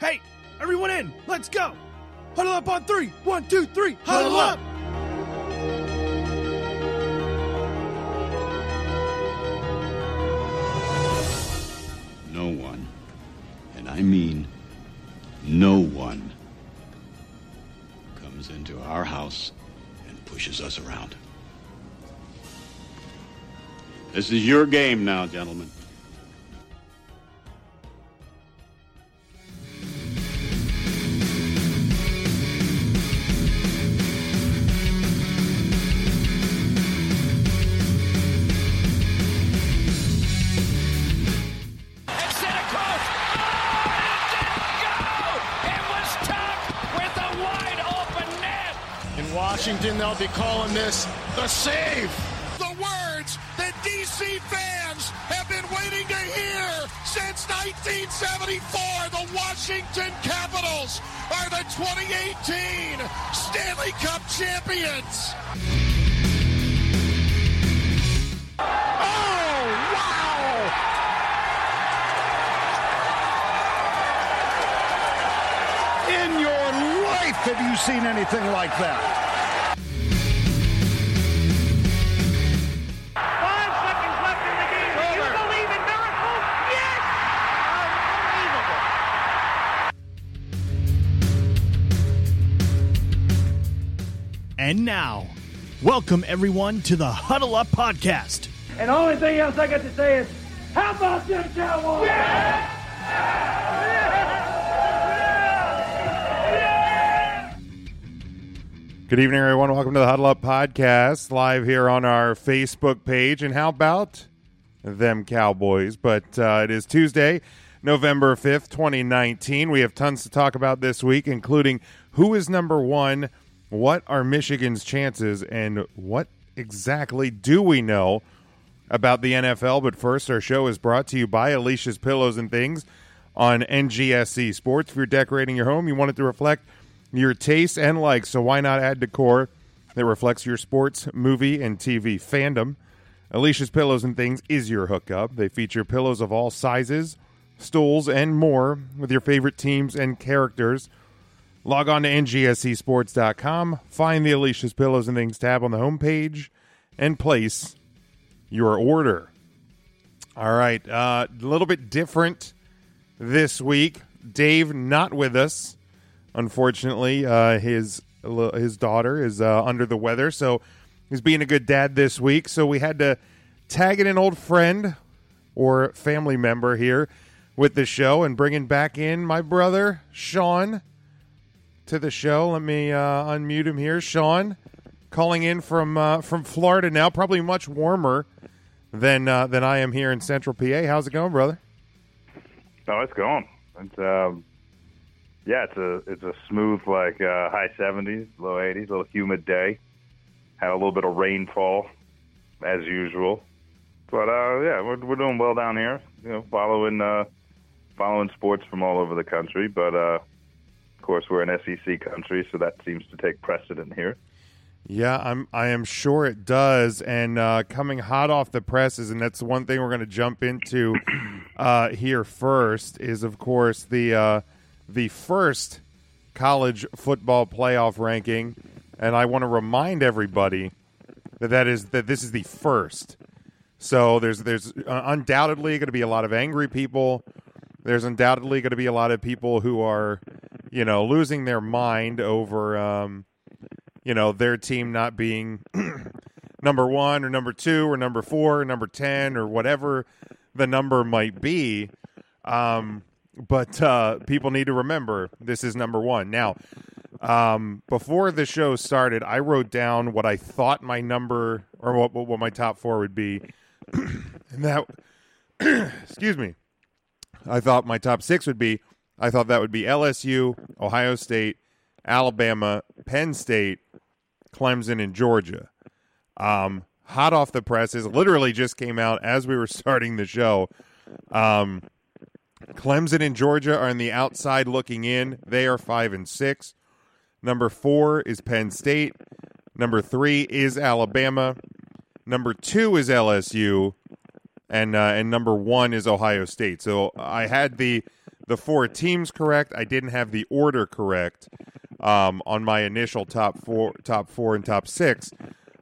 Hey, everyone in. Let's go. Huddle up on three. One, two, three. Huddle, up. No one, and I mean no one, comes into our house and pushes us around. This is your game now, gentlemen. Washington, they'll be calling this the save. the words that DC fans have been waiting to hear since 1974. The Washington Capitals are the 2018 Stanley Cup champions. Oh, wow! In your life, have you seen anything like that? And now, welcome everyone to the Huddle Up Podcast. And the only thing else I got to say is, how about them Cowboys? Good evening, everyone. Welcome to the Huddle Up Podcast, live here on our Facebook page. And how about them Cowboys? But uh, it is Tuesday, November 5th, 2019. We have tons to talk about this week, including who is number one, what are Michigan's chances, and what exactly do we know about the NFL. But first, our show is brought to you by Alicia's Pillows and Things on NGSC Sports. If you're decorating your home, you want it to reflect your taste and likes, so why not add decor that reflects your sports, movie, and TV fandom? Alicia's Pillows and Things is your hookup. They feature pillows of all sizes, stools, and more with your favorite teams and characters. Log on to ngscsports.com, find the Alicia's Pillows and Things tab on the homepage, and place your order. All right, uh, a little bit different this week. Dave not with us, unfortunately. Uh, his his daughter is uh, under the weather, so he's being a good dad this week. So we had to tag in an old friend or family member here with the show and bringing back in my brother Sean to the show. Let me uh, unmute him here, Sean, calling in from uh, from Florida now, probably much warmer than uh, than I am here in Central PA. How's it going, brother? No, it's going. It's um, yeah, it's a it's a smooth like uh, high seventies, low eighties, a little humid day. Had a little bit of rainfall, as usual, but uh, yeah, we're we're doing well down here. You know, following uh, following sports from all over the country, but uh, course we're an SEC country, so that seems to take precedent here. Yeah, I'm. I am sure it does. And uh, coming hot off the presses, and that's one thing we're going to jump into uh, here first is, of course, the uh, the first college football playoff ranking. And I want to remind everybody that that is that this is the first. So there's there's uh, undoubtedly going to be a lot of angry people. There's undoubtedly going to be a lot of people who are, you know, losing their mind over. Um, you know their team not being number one or number two or number four or number 10 or whatever the number might be. Um, but uh, people need to remember this is number one. Now um, before the show started i wrote down what i thought my number or what, what my top four would be. And that excuse me i thought my top six would be i thought that would be lsu ohio state alabama penn state Clemson, and Georgia. Um, hot off the presses, literally just came out as we were starting the show. Um, Clemson and Georgia are on the outside looking in. They are five and six. Number four is Penn State. Number three is Alabama. Number two is LSU, and uh, and number one is Ohio State. So I had the the four teams correct. I didn't have the order correct um, on my initial top four, top four, and top six.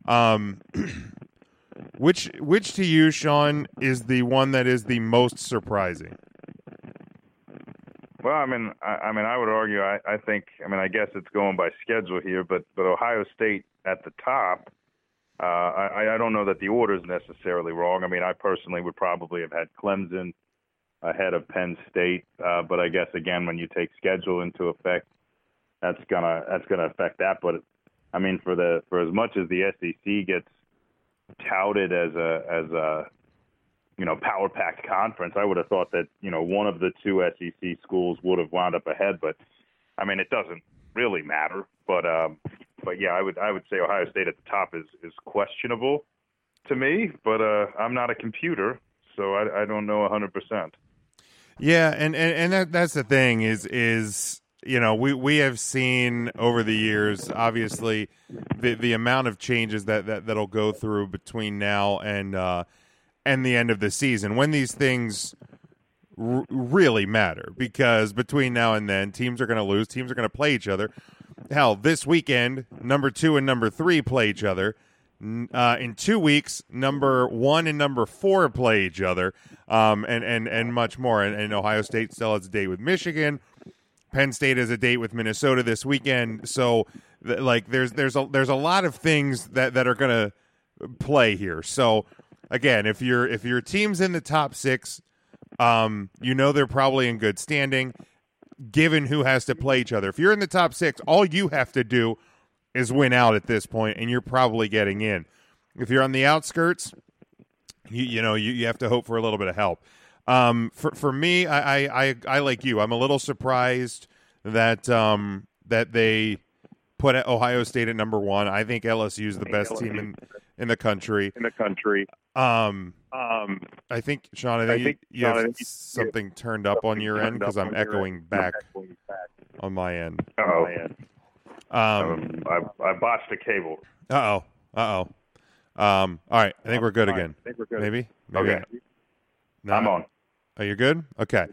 Um, which which to you, Sean, is the one that is the most surprising? Well, I mean, I, I mean, I would argue. I, I think. I mean, I guess it's going by schedule here, but but Ohio State at the top. Uh, I, I don't know that the order is necessarily wrong. I mean, I personally would probably have had Clemson ahead of Penn State, uh, but I guess again, when you take schedule into effect, that's gonna that's gonna affect that. But I mean, for the for as much as the SEC gets touted as a as a you know power packed conference, I would have thought that you know one of the two SEC schools would have wound up ahead. But I mean, it doesn't really matter. But um, but yeah, I would I would say Ohio State at the top is is questionable to me. But uh, I'm not a computer, so I, I don't know 100. percent Yeah, and and, and that, that's the thing is is you know we we have seen over the years obviously the the amount of changes that that that'll go through between now and uh and the end of the season when these things r- really matter because between now and then teams are going to lose teams are going to play each other hell this weekend number 2 and number 3 play each other uh, in two weeks, number one and number four play each other, um, and and and much more. And, and Ohio State still has a date with Michigan. Penn State has a date with Minnesota this weekend. So, th- like, there's there's a there's a lot of things that that are to play here. So, again, if your if your team's in the top six, um, you know they're probably in good standing. Given who has to play each other, if you're in the top six, all you have to do is win out at this point, and you're probably getting in. If you're on the outskirts, you you know you, you have to hope for a little bit of help. Um, for for me, I, I I I like you. I'm a little surprised that um that they put Ohio State at number one. I think LSU is the best team in in the country. in the country. Um, Um, I think Sean. I think, I think, you, you have Sean, you- something turned up on your end because I'm echoing back on my end. oh, Um, um, I, I botched a cable. uh oh, uh oh. Um, all right, I think we're good again. I think we're good. Maybe, maybe. Okay, No? I'm on. Are you're good. Okay.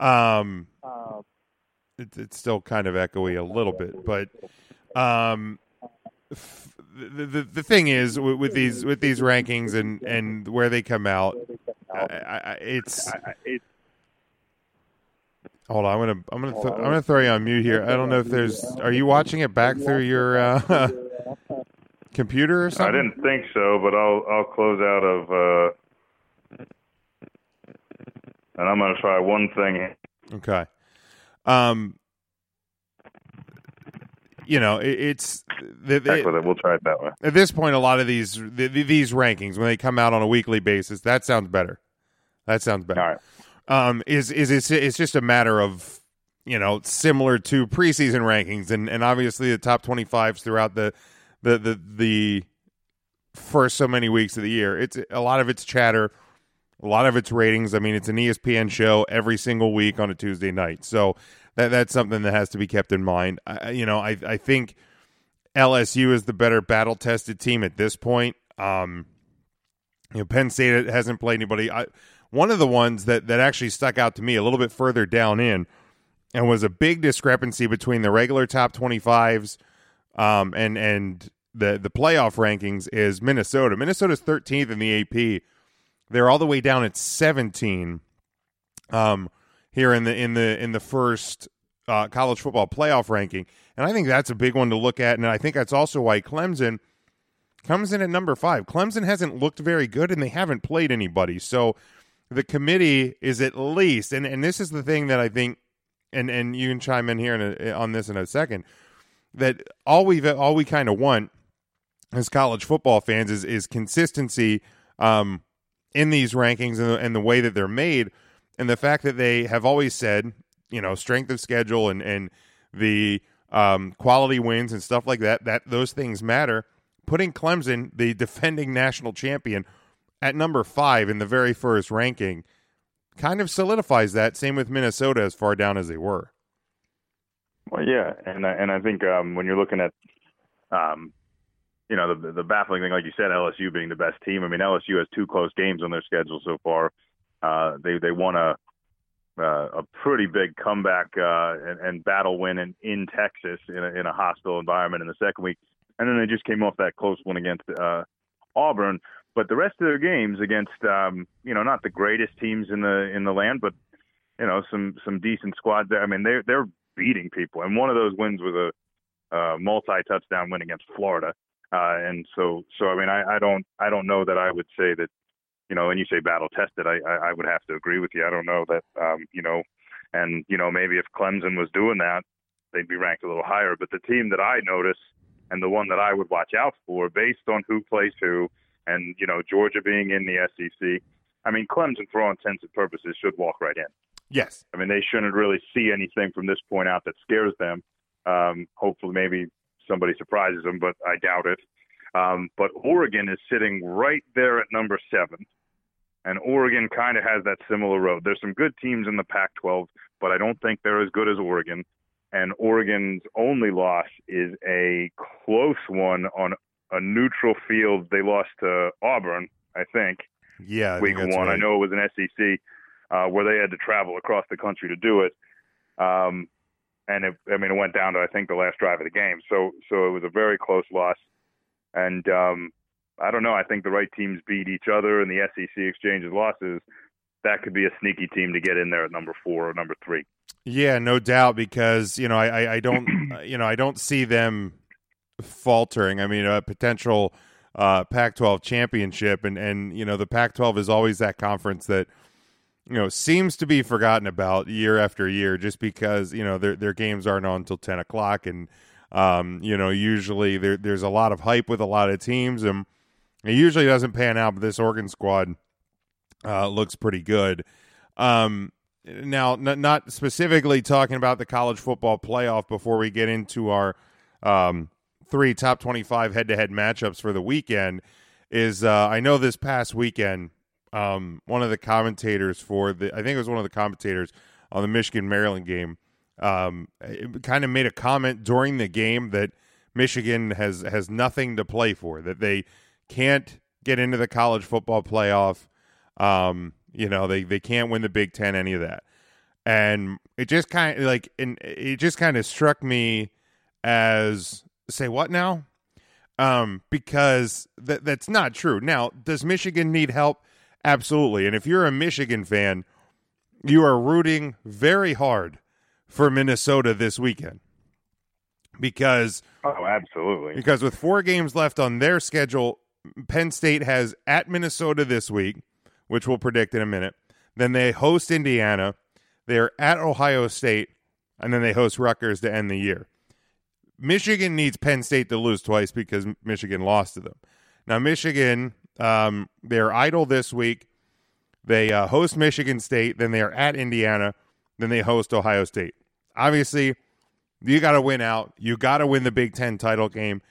Um, it's it's still kind of echoey a little bit, but um, f- the, the the thing is with, with these with these rankings and and where they come out, I, I, I- it's. Hold on, I'm gonna I'm gonna th- I'm gonna throw you on mute here. I don't know if there's. Are you watching it back through your uh, computer or something? I didn't think so, but I'll I'll close out of. Uh, and I'm going to try one thing. Okay. Um, you know, it, it's the, the- Heck with it. We'll try it that way. at this point. A lot of these the, the- these rankings when they come out on a weekly basis, that sounds better. That sounds better. All right. Um, is is it's it's just a matter of you know similar to preseason rankings and and obviously the top twenty fives throughout the the the the first so many weeks of the year. It's a lot of it's chatter, a lot of it's ratings. I mean, it's an ESPN show every single week on a Tuesday night, so that that's something that has to be kept in mind. I, you know, I I think LSU is the better battle tested team at this point. Um, you know, Penn State hasn't played anybody. I, one of the ones that that actually stuck out to me a little bit further down in, and was a big discrepancy between the regular top twenty fives, um, and and the the playoff rankings is Minnesota. Minnesota's thirteenth in the AP. They're all the way down at seventeen. Um, here in the in the in the first uh, college football playoff ranking, and I think that's a big one to look at. And I think that's also why Clemson comes in at number five. Clemson hasn't looked very good, and they haven't played anybody. So the committee is at least, and and this is the thing that I think, and and you can chime in here in a, on this in a second. That all we have all we kind of want as college football fans is is consistency um, in these rankings and the, and the way that they're made, and the fact that they have always said, you know, strength of schedule and and the um, quality wins and stuff like that. That those things matter. Putting Clemson, the defending national champion, at number five in the very first ranking, kind of solidifies that. Same with Minnesota, as far down as they were. Well, yeah, and I- and I think um, when you're looking at, um, you know, the the baffling thing, like you said, LSU being the best team. I mean, LSU has two close games on their schedule so far. Uh, they they won a uh, a pretty big comeback uh, and, and battle win in, in Texas in a, in a hostile environment in the second week, and then they just came off that close one against uh, Auburn. But the rest of their games against, um, you know, not the greatest teams in the in the land, but you know, some some decent squads there. I mean, they're they're beating people, and one of those wins was a, a multi-touchdown win against Florida. Uh, and so, so I mean, I, I don't, I don't know that I would say that, you know, and you say battle tested, I, I, I would have to agree with you. I don't know that, um, you know, and you know, maybe if Clemson was doing that, they'd be ranked a little higher. But the team that I notice and the one that I would watch out for, based on who plays who, and you know, Georgia being in the SEC, I mean, Clemson, for all intents and purposes, should walk right in. Yes. I mean, they shouldn't really see anything from this point out that scares them. Um, hopefully, maybe somebody surprises them, but I doubt it. Um, but Oregon is sitting right there at number seven. And Oregon kind of has that similar road. There's some good teams in the Pac 12, but I don't think they're as good as Oregon. And Oregon's only loss is a close one on a neutral field. They lost to Auburn, I think, Yeah. I week think one. I know it was an SEC uh, where they had to travel across the country to do it. Um, and it, I mean, it went down to I think the last drive of the game. So, so it was a very close loss. And um, I don't know. I think the right teams beat each other, and the SEC exchanges losses. That could be a sneaky team to get in there at number four or number three. Yeah, no doubt. Because you know, I, I, I don't, uh, you know, I don't see them faltering. I mean, a potential uh, Pac-12 championship, and and you know, the Pac-12 is always that conference that you know seems to be forgotten about year after year, just because you know their their games aren't on until ten o'clock, and um, you know, usually there there's a lot of hype with a lot of teams, and it usually doesn't pan out. But this Oregon squad uh, looks pretty good. Um, now, n- not specifically talking about the college football playoff before we get into our um, three top 25 head to head matchups for the weekend, is uh, I know this past weekend, um, one of the commentators for the, I think it was one of the commentators on the Michigan Maryland game, um, kind of made a comment during the game that Michigan has, has nothing to play for, that they can't get into the college football playoff. Um, you know, they, they can't win the Big Ten, any of that. And it just kind of like, and it just kind of struck me as say what now? Um, because that that's not true. Now, does Michigan need help? Absolutely. And if you're a Michigan fan, you are rooting very hard for Minnesota this weekend because Oh, absolutely. because with four games left on their schedule, Penn State has at Minnesota this week, which we'll predict in a minute. Then they host Indiana. They're at Ohio State, and then they host Rutgers to end the year. Michigan needs Penn State to lose twice because Michigan lost to them. Now, Michigan, um, they're idle this week. They uh, host Michigan State, then they are at Indiana, then they host Ohio State. Obviously, you got to win out. You got to win the Big Ten title game,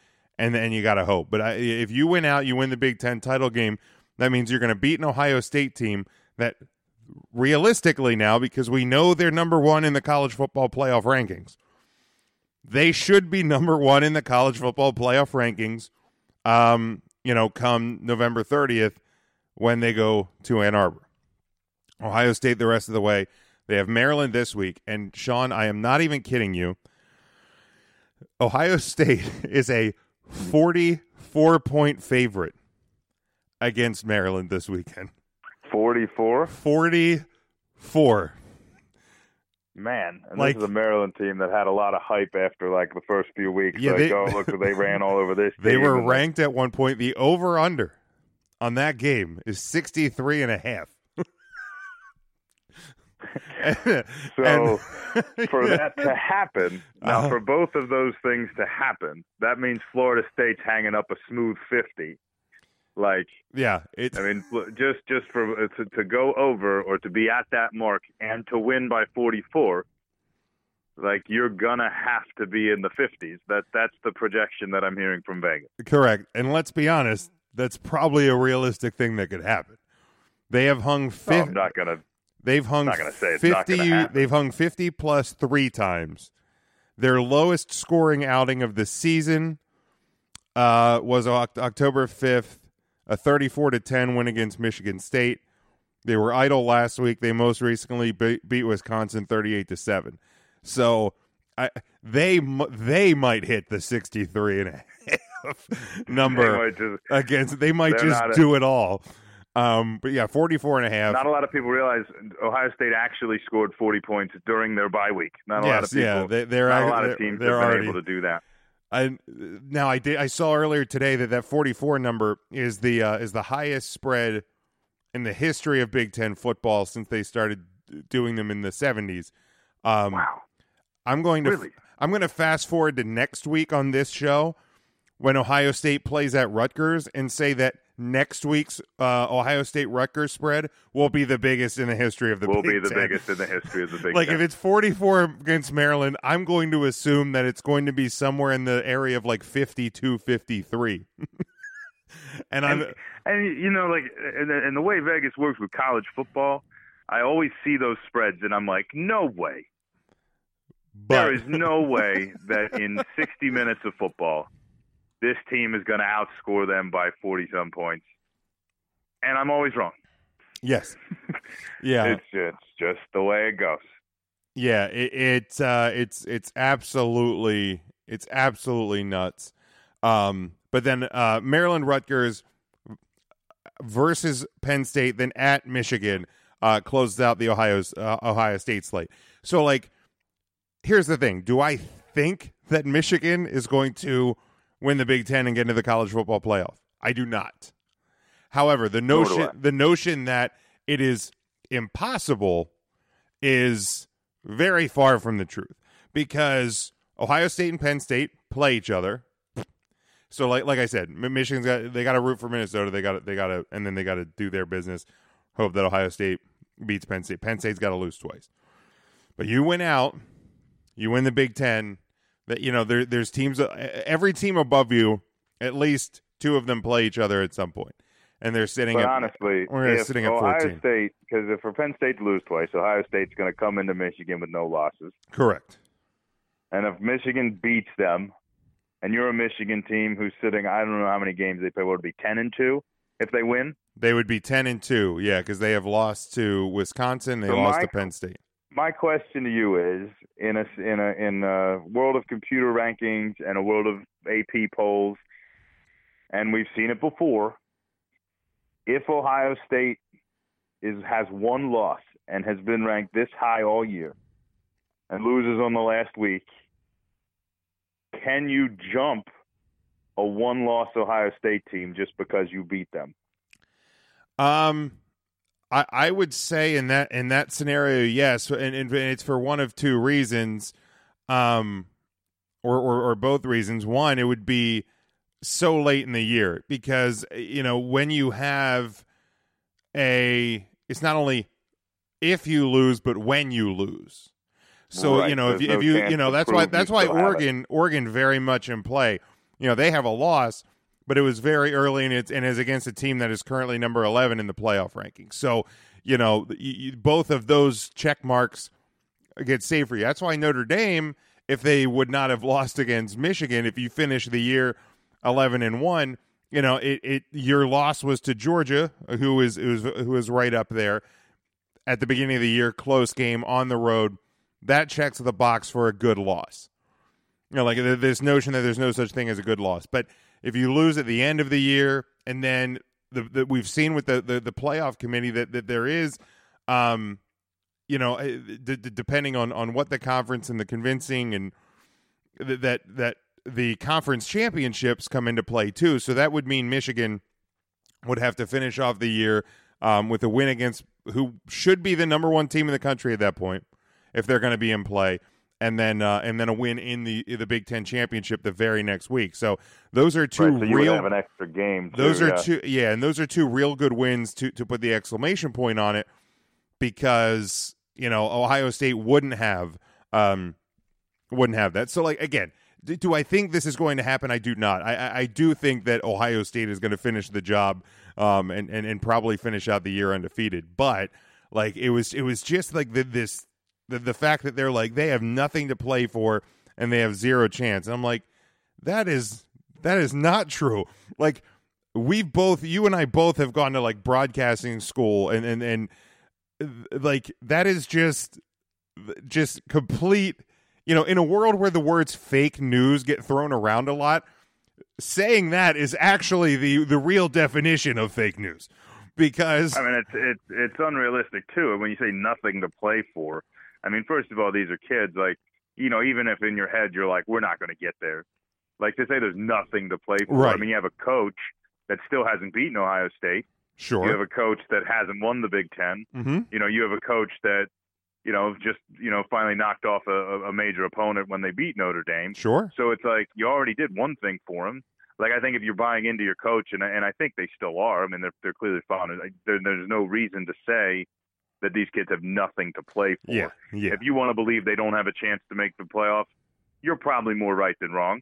and then you got to hope. But I, if you win out, you win the Big Ten title game. That means you're going to beat an Ohio State team that, realistically, now because we know they're number one in the college football playoff rankings, they should be number one in the college football playoff rankings. Um, you know, come November 30th when they go to Ann Arbor. Ohio State the rest of the way. They have Maryland this week. And Sean, I am not even kidding you. Ohio State is a 44 point favorite against Maryland this weekend. 44? 44. Man, and Like- this is a Maryland team that had a lot of hype after like the first few weeks. Yeah, like, they- oh, look, they ran all over this. They were ranked at one point. The over under on that game is 63 and a half. So for that to happen, now Uh-huh. for both of those things to happen, that means Florida State's hanging up a smooth fifty. Like, yeah, it's I mean, just just for uh, to, to go over or to be at that mark and to win by forty-four, like you're gonna have to be in the fifties. That that's the projection that I'm hearing from Vegas. correct. And let's be honest, that's probably a realistic thing that could happen. They have hung No, 50, I'm not gonna. They've hung not gonna say it's not 50 gonna they've hung 50 plus 3 times. Their lowest scoring outing of the season uh, was October 5th, a 34 to 10 win against Michigan State. They were idle last week. They most recently beat, beat Wisconsin 38 to 7. So I, they they might hit the 63 and a half number They just- against they might just not a- do it all. Um but yeah, 44 and a half. Not a lot of people realize Ohio State actually scored 40 points during their bye week. Not a lot of people. yeah, they- they're not a lot they're- of teams they're have been already- able to do that. I now I did I saw earlier today that that 44 number is the uh, is the highest spread in the history of Big 10 football since they started doing them in the 70s. Um Wow. I'm going to Really? I'm going to fast forward to next week on this show when Ohio State plays at Rutgers and say that next week's uh, Ohio State Rutgers spread will be the biggest in the history of the Will Big be the Ten. biggest in the history of the Big like Ten. if it's 44 against Maryland, I'm going to assume that it's going to be somewhere in the area of like 52 53. and I'm and, and you know, like, and, the- and the way Vegas works with college football, I always see those spreads, and I'm like, no way. but there is no way that in 60 minutes of football, this team is going to outscore them by 40 some points. And I'm always wrong. yes. Yeah. It's it's just the way it goes. Yeah, it, it's uh, it's it's absolutely it's absolutely nuts. Um, but then uh, Maryland Rutgers versus Penn State, then at Michigan uh, closes out the Ohio's uh, Ohio State slate. So like, here's the thing: Do I think that Michigan is going to win the Big Ten and get into the college football playoff? I do not. However, the notion the notion that it is impossible is very far from the truth because Ohio State and Penn State play each other. So like like I said, Michigan's got they got to root for Minnesota. They got they got to and then they got to do their business. Hope that Ohio State beats Penn State. Penn State's got to lose twice. But you win out, you win the Big Ten. That you know there there's teams uh, every team above you, at least two of them play each other at some point, and they're sitting But at honestly, we're sitting at Ohio 14. State, because if for Penn State to lose twice, Ohio State's going to come into Michigan with no losses. correct. And if Michigan beats them, and you're a Michigan team who's sitting, I don't know how many games they play, would it be 10 and 2 if they win? They would be ten and two, yeah, because they have lost to Wisconsin. They So lost my- to Penn State. My question to you is: in a in a in a world of computer rankings and a world of AP polls, and we've seen it before. If Ohio State is has one loss and has been ranked this high all year, and loses on the last week, can you jump a one-loss Ohio State team just because you beat them? Um, I I would say in that in that scenario, yes, and, and it's for one of two reasons, um, or, or or both reasons. One, it would be so late in the year because you know when you have a, it's not only if you lose, but when you lose. So Right, you know if there's you, no if you you know that's why that's why still have it. Oregon Oregon very much in play. You know they have a loss, but it was very early and it's and is against a team that is currently number 11 in the playoff rankings. So, you know, you, both of those check marks get saved for you. That's why Notre Dame, if they would not have lost against Michigan, if you finish the year 11 and 1, you know, it, it your loss was to Georgia, who is who is who is right up there at the beginning of the year, close game on the road. That checks the box for a good loss. You know, like this notion that there's no such thing as a good loss. But if you lose at the end of the year, and then the, the we've seen with the, the the playoff committee that that there is, um, you know, eh, d- d- depending on on what the conference and the convincing and th- that that the conference championships come into play too. So that would mean Michigan would have to finish off the year um, with a win against who should be the number one team in the country at that point if they're going to be in play, and then uh, and then a win in the the Big Ten championship the very next week. So those are two right, so real. have an extra game. Too, those are yeah. two, yeah, and those are two real good wins to to put the exclamation point on it because you know Ohio State wouldn't have um wouldn't have that. So like again. Do, do I think this is going to happen? I do not. I, I, I do think that Ohio State is going to finish the job um, and, and, and probably finish out the year undefeated. But like it was it was just like the, this the, the fact that they're like they have nothing to play for and they have zero chance. And I'm like, that is that is not true. Like we've both you and I both have gone to like broadcasting school and and and like that is just just complete you know in a world where the words fake news get thrown around a lot saying that is actually the the real definition of fake news because I mean, it's it's it's unrealistic too. When you say nothing to play for, I mean, first of all, these are kids. Like, you know, even if in your head you're like, we're not going to get there. Like to say there's nothing to play for. Right. I mean, you have a coach that still hasn't beaten Ohio State. sure You have a coach that hasn't won the Big 10 hmm You know, you have a coach that, you know, just you know finally knocked off a, a major opponent when they beat Notre Dame. sure So it's like you already did one thing for him. Like I think if you're buying into your coach, and and I think they still are. I mean, they're they're clearly. There, there's no reason to say that these kids have nothing to play for. yeah yeah If you want to believe they don't have a chance to make the playoffs, you're probably more right than wrong.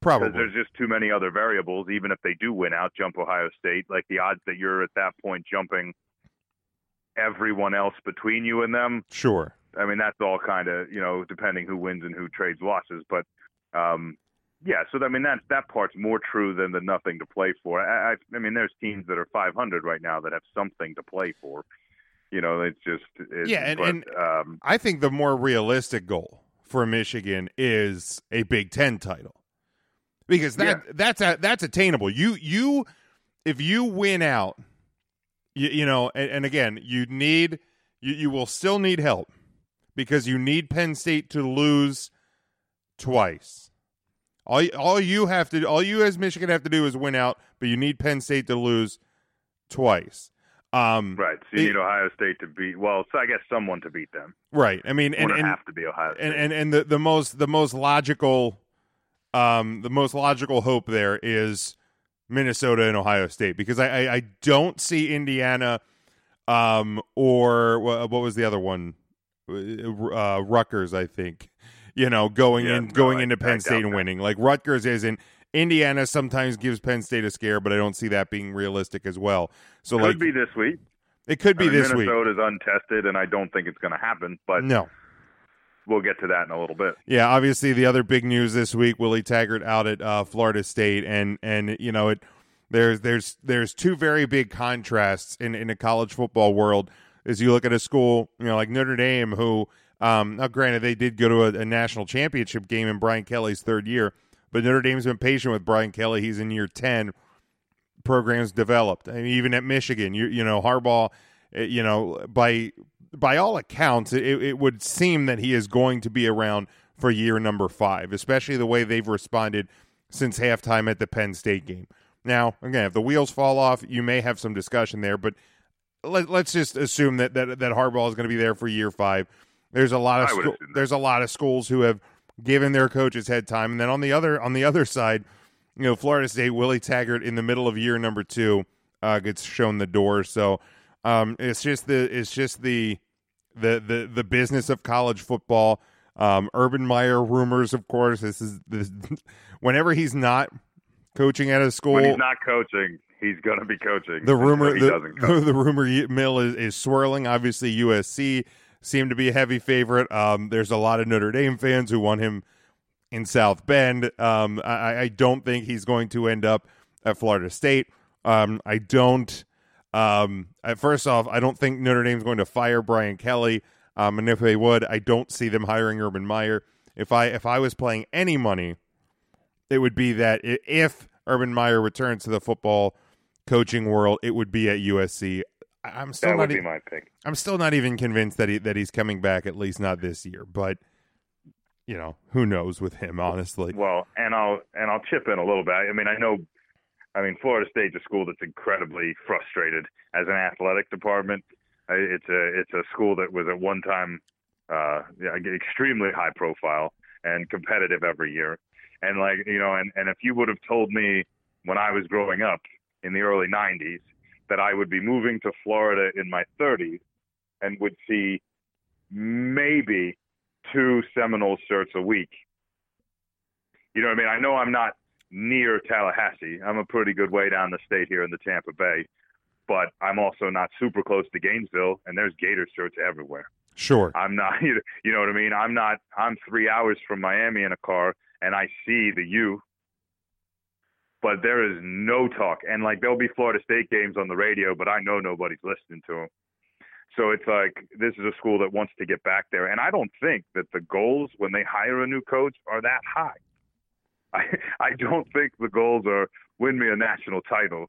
Probably. Because there's just too many other variables. Even if they do win out, jump Ohio State, like the odds that you're at that point jumping everyone else between you and them sure I mean, that's all kind of you know depending who wins and who trades losses. But um, yeah, so I mean that's that part's more true than the nothing to play for. I, I, I mean, there's teams that are 500 right now that have something to play for. You know, it's just it's, Yeah, and- but, and- um, I think the more realistic goal for Michigan is a Big Ten title because that that's a, that's attainable. You you if you win out, you, you know, and, and again, you need you, you will still need help because you need Penn State to lose twice. All all you have to all you as Michigan have to do is win out, but you need Penn State to lose twice. Um, right. So you it- need Ohio State to beat. Well, so I guess someone to beat them. right. I mean, and, and have to be Ohio State. and and and the, the most the most logical um the most logical hope there is Minnesota and Ohio State because I I, I don't see Indiana um or wha- what was the other one uh Rutgers I think you know going Yeah, in no, going I- into Penn doubt State and that. winning like Rutgers isn't Indiana sometimes gives Penn State a scare but I don't see that being realistic as well so Could like be this week. it could be I mean, this week Minnesota's untested, and I don't think it's going to happen. But no we'll get to that in a little bit. Yeah, obviously the other big news this week, Willie Taggart out at uh, Florida State, and and you know it. There's there's there's two very big contrasts in in the college football world. As you look at a school, you know, like Notre Dame, who, um, now granted they did go to a, a national championship game in Brian Kelly's third year, but Notre Dame's been patient with Brian Kelly. He's in year ten. Programs developed. I mean, even at Michigan, you you know Harbaugh, eh, you know by by all accounts, it, it would seem that he is going to be around for year number five, especially the way they've responded since halftime at the Penn State game. Now, again, if the wheels fall off, you may have some discussion there, but let, let's just assume that, that that Harbaugh is going to be there for year five. There's a lot of I would school, assume that. there's a lot of schools who have given their coaches head time, and then on the other on the other side, you know, Florida State Willie Taggart in the middle of year number two uh, gets shown the door. So um, it's just the it's just the the the the business of college football. Um, Urban Meyer rumors, of course. This is this, whenever he's not coaching at a school. When he's not coaching, he's going to be coaching. the rumor the, coach. the, the rumor mill is, is swirling. Obviously, USC seemed to be a heavy favorite. Um, there's a lot of Notre Dame fans who want him in South Bend. Um, I, I don't think he's going to end up at Florida State. Um, I don't. Um, first off, I don't think Notre Dame's going to fire Brian Kelly. Um, and if they would, I don't see them hiring Urban Meyer. If I if I was playing any money, it would be that if Urban Meyer returns to the football coaching world, it would be at USC. I'm still that not. would be e- my pick. I'm still not even convinced that he that he's coming back. At least not this year. But you know, who knows with him? Honestly, Well, and I'll and I'll chip in a little bit. I mean, I know. I mean, Florida State's a school that's incredibly frustrated as an athletic department. It's a it's a school that was at one time uh, extremely high profile and competitive every year. And like you know, and and if you would have told me when I was growing up in the early '90s that I would be moving to Florida in my 30s and would see maybe two Seminole shirts a week. You know what I mean? I know I'm not near Tallahassee. I'm a pretty good way down the state here in the Tampa Bay, but I'm also not super close to Gainesville, and there's Gator shirts everywhere. sure. I'm not, you know what I mean? I'm not. I'm three hours from Miami in a car, and I see the U. but there is no talk. And like there'll be Florida State games on the radio, but I know nobody's listening to them. So it's like this is a school that wants to get back there, and I don't think that the goals when they hire a new coach are that high. I I don't think the goals are win me a national title.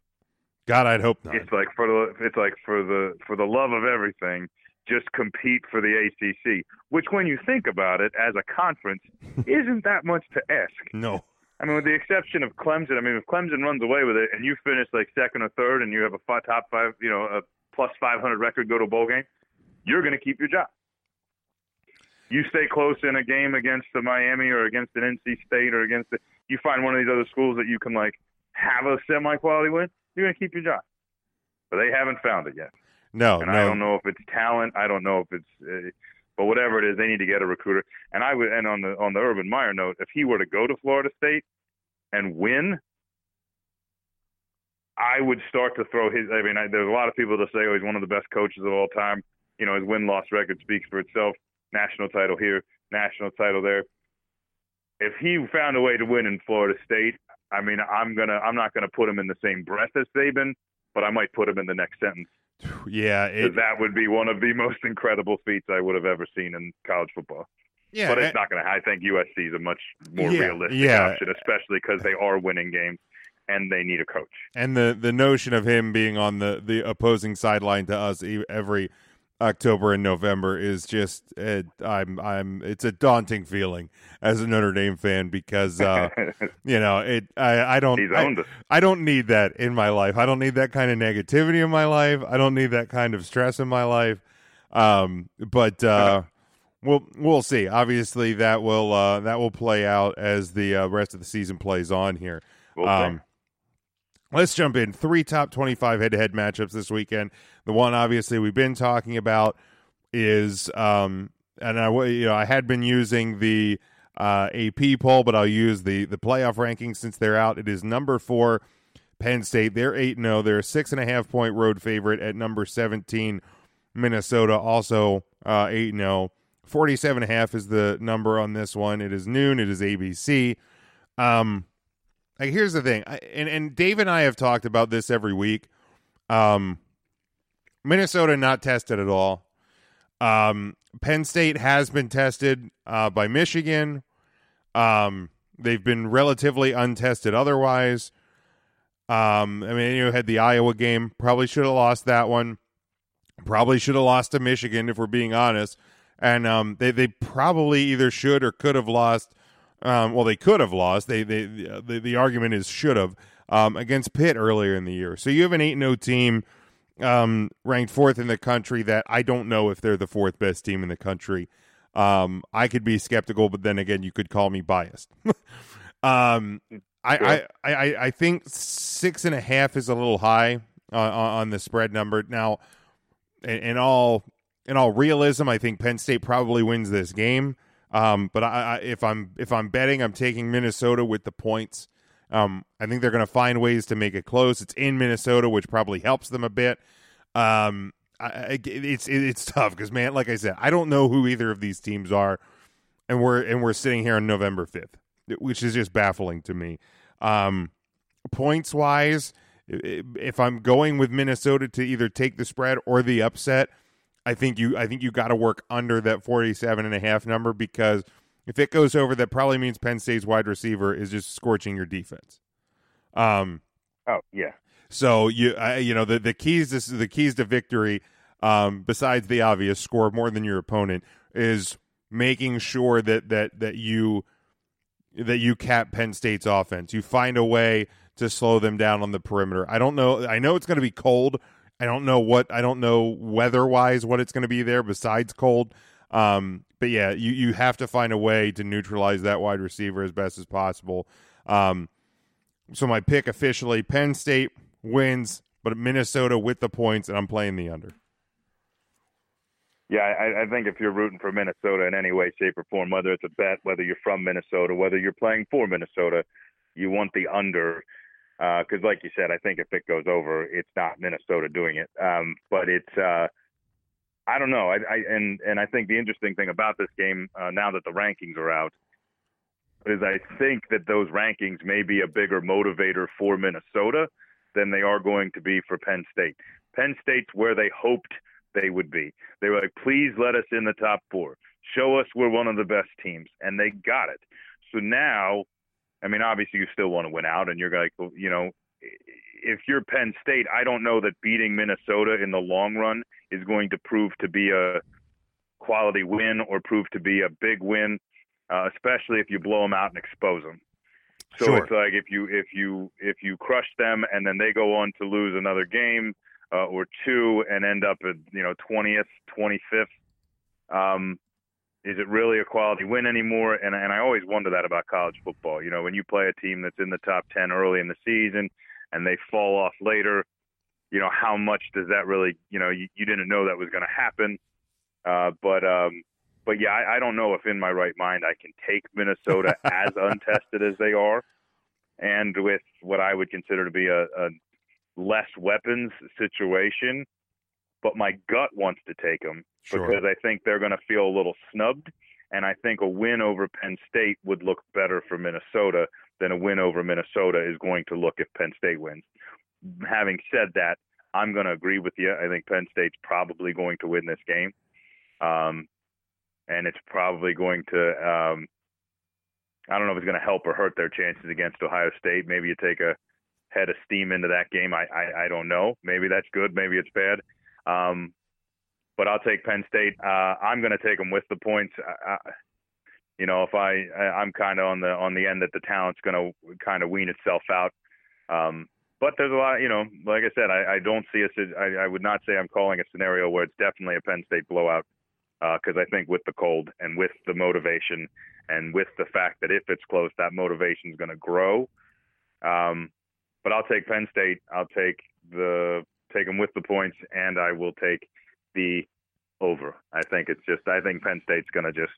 God, I'd hope not. It's like for the it's like for the for the love of everything, just compete for the ACC. Which, when you think about it, as a conference, isn't that much to ask. No. I mean, with the exception of Clemson. I mean, if Clemson runs away with it and you finish like second or third, and you have a top five, you know, a plus 500 record, go to a bowl game, you're going to keep your job. You stay close in a game against the Miami or against an NC State or against the, you find one of these other schools that you can like have a semi-quality win, you're going to keep your job. But they haven't found it yet. No, and no. I don't know if it's talent. I don't know if it's, uh, but whatever it is, they need to get a recruiter. And I would, and on the on the Urban Meyer note, if he were to go to Florida State and win, I would start to throw his. I mean, I, there's a lot of people that say, "Oh, he's one of the best coaches of all time." You know, his win-loss record speaks for itself. National title here, national title there. If he found a way to win in Florida State, I mean, I'm gonna, I'm not gonna put him in the same breath as Saban, but I might put him in the next sentence. Yeah, it, that would be one of the most incredible feats I would have ever seen in college football. yeah, but it's and- not going to. I think USC is a much more Yeah, realistic yeah. option, especially because they are winning games and they need a coach. and the the notion of him being on the the opposing sideline to us every October and November is just it, I'm I'm it's a daunting feeling as a Notre Dame fan because uh you know it I I don't I. I don't need that in my life. I don't need that kind of negativity in my life. I don't need that kind of stress in my life. Um but uh We'll we'll see. Obviously, that will uh, that will play out as the uh, rest of the season plays on here. We'll see. Um, let's jump in. Three top twenty-five head-to-head matchups this weekend. The one, obviously, we've been talking about is, um, and I you know I had been using the uh, AP poll, but I'll use the the playoff rankings since they're out. It is number four, Penn State. They're 8 0. They're a six and a half point road favorite at number seventeen. Minnesota also uh, eight zero. 47 and a half is the number on this one. It is noon. It is ABC. Um, like here's the thing, I, and and Dave and I have talked about this every week. Um, Minnesota not tested at all. Um, Penn State has been tested uh, by Michigan. Um, they've been relatively untested otherwise. Um, I mean, you had the Iowa game. Probably should have lost that one. Probably should have lost to Michigan if we're being honest. And um, they they probably either should or could have lost. Um, well, they could have lost. They they the, the argument is should have um, against Pitt earlier in the year. So you have an eight 0 team um, ranked fourth in the country. That I don't know if they're the fourth best team in the country. Um, I could be skeptical, but then again, you could call me biased. um, I, I, I I think six and a half is a little high on, on the spread number. Now, in, in all in all realism, I think Penn State probably wins this game. Um, but I, I, if I'm if I'm betting, I'm taking Minnesota with the points. Um, I think they're going to find ways to make it close. It's in Minnesota, which probably helps them a bit. Um, I, it's it's tough because man, like I said, I don't know who either of these teams are, and we're and we're sitting here on November fifth, which is just baffling to me. Um, points wise, if I'm going with Minnesota to either take the spread or the upset, I think you I think you got to work under that 47 and a half number because if it goes over that probably means Penn State's wide receiver is just scorching your defense. Um Oh yeah, so you I, you know the the keys this the keys to victory um besides the obvious score more than your opponent is making sure that that that you that you cap Penn State's offense. You find a way to slow them down on the perimeter. I don't know I know it's going to be cold. I don't know what I don't know weather-wise what it's going to be there besides cold. Um but yeah, you you have to find a way to neutralize that wide receiver as best as possible. Um so my pick officially Penn State wins, but Minnesota with the points, and I'm playing the under. yeah. I, I think if you're rooting for Minnesota in any way, shape, or form, whether it's a bet, whether you're from Minnesota, whether you're playing for Minnesota, you want the under. Because, like you said, I think if it goes over, it's not Minnesota doing it. Um, but it's, uh, I don't know. I, I and and I think the interesting thing about this game, uh, now that the rankings are out, is I think that those rankings may be a bigger motivator for Minnesota than they are going to be for Penn State. Penn State's where they hoped they would be. They were like, please let us in the top four. Show us we're one of the best teams. And they got it. So now, I mean, obviously you still want to win out, and you're like, you know, if you're Penn State, I don't know that beating Minnesota in the long run is going to prove to be a quality win or prove to be a big win, uh, especially if you blow them out and expose them. So Sure. it's like if you if you if you crush them and then they go on to lose another game uh, or two and end up at you know 20th, 25th. Um, is it really a quality win anymore? And and I always wonder that about college football. You know, when you play a team that's in the top 10 early in the season and they fall off later, you know, how much does that really? You know, you, you didn't know that was going to happen. Uh, but um, but yeah, I, I don't know if in my right mind I can take Minnesota as untested as they are, and with what I would consider to be a, a less weapons situation. But my gut wants to take them Sure. because I think they're going to feel a little snubbed, and I think a win over Penn State would look better for Minnesota than a win over Minnesota is going to look if Penn State wins. Having said that, I'm going to agree with you. I think Penn State's probably going to win this game um, and it's probably going to. Um, I don't know if it's going to help or hurt their chances against Ohio State. Maybe you take a head of steam into that game. I I, I don't know. Maybe that's good. Maybe it's bad. Um, but I'll take Penn State. Uh, I'm going to take them with the points. I, I, you know, if I, I I'm kind of on the on the end that the talent's going to kind of wean itself out. Um, but there's a lot, you know, like I said, I, I don't see a, I, I would not say I'm calling a scenario where it's definitely a Penn State blowout because I think with the cold and with the motivation and with the fact that if it's close, that motivation is going to grow. Um, but I'll take Penn State. I'll take the take them with the points, and I will take over. I think it's just. I think Penn State's going to just.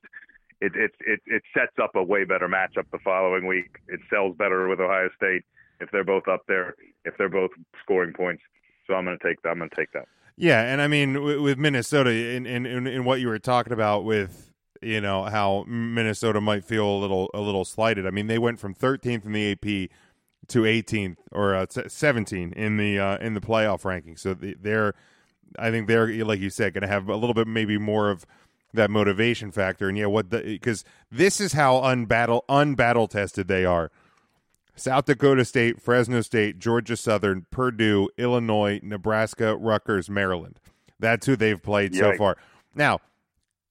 It it it it sets up a way better matchup the following week. It sells better with Ohio State if they're both up there. If they're both scoring points. So I'm going to take. that. I'm going to take that. Yeah, and I mean with Minnesota in, in in what you were talking about with you know how Minnesota might feel a little a little slighted. I mean they went from 13th in the AP to 18th or uh, 17 in the uh, in the playoff ranking. So the, they're I think they're like you said going to have a little bit maybe more of that motivation factor. And yeah, what the because this is how unbattle unbattle tested they are. South Dakota State, Fresno State, Georgia Southern, Purdue, Illinois, Nebraska, Rutgers, Maryland. That's who they've played so far. Now,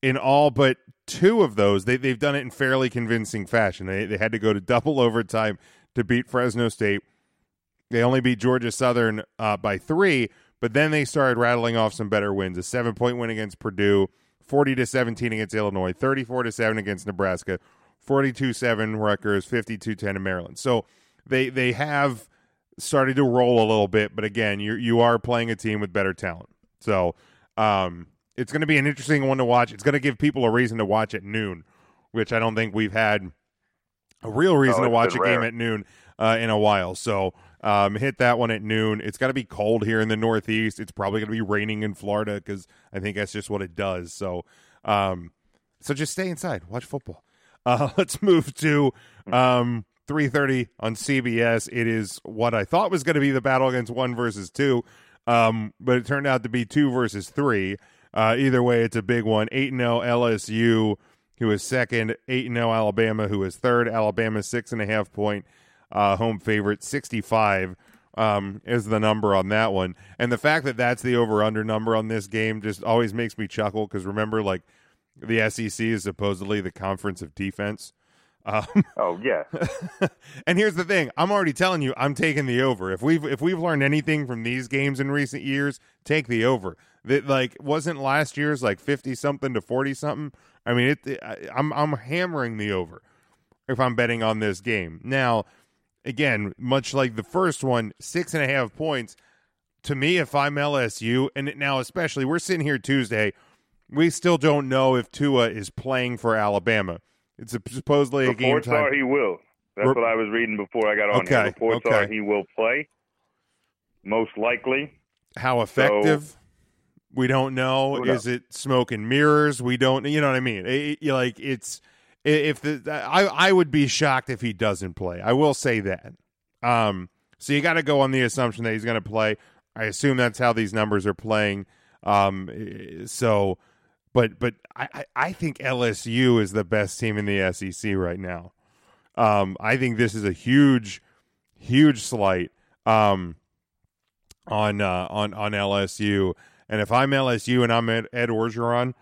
in all but two of those, they, they've done it in fairly convincing fashion. They, they had to go to double overtime to beat Fresno State. They only beat Georgia Southern uh, by three, but then they started rattling off some better wins. A seven point win against Purdue, 40 to 17 against Illinois, 34 to 7 against Nebraska, 42 7 Rutgers, 52 10 in Maryland. So they they have started to roll a little bit, but again, you you are playing a team with better talent. So um, it's going to be an interesting one to watch. It's going to give people a reason to watch at noon, which I don't think we've had a real reason Oh, to watch a been game at noon uh, in a while. So um, hit that one at noon. It's got to be cold here in the Northeast. It's probably going to be raining in Florida because I think that's just what it does. So um, so just stay inside, watch football. Uh, let's move to um, 3:30 on CBS. It is what I thought was going to be the battle against one versus two, um, but it turned out to be two versus three. Uh, either way, it's a big one. Eight and zero LSU, who is second. Eight and zero Alabama, who is third. Alabama six and a half point uh, home favorite. Sixty five um, is the number on that one, and the fact that that's the over under number on this game just always makes me chuckle because remember, like the SEC is supposedly the conference of defense. Um, Oh yeah. and here's the thing: I'm already telling you, I'm taking the over. If we've if we've learned anything from these games in recent years, take the over. That like wasn't last year's like fifty something to forty something. I mean, it. I, I'm I'm hammering the over if I'm betting on this game. Now, again, much like the first one, six and a half points. To me, if I'm LSU, and now especially we're sitting here Tuesday, we still don't know if Tua is playing for Alabama. It's a, supposedly a game Reports time. are he will. That's Rep- what I was reading before I got on Okay, here. Reports okay. are he will play. Most likely. How effective? we don't know. Is it smoke and mirrors? We don't. You know what I mean? It- it- like it's if the I I would be shocked if he doesn't play. I will say that. Um, so you got to go on the assumption that he's going to play. I assume that's how these numbers are playing. Um, so, but but I I think LSU is the best team in the SEC right now. Um, I think this is a huge, huge slight um, on uh, on on LSU. And if I'm LSU and I'm Ed, Ed Orgeron,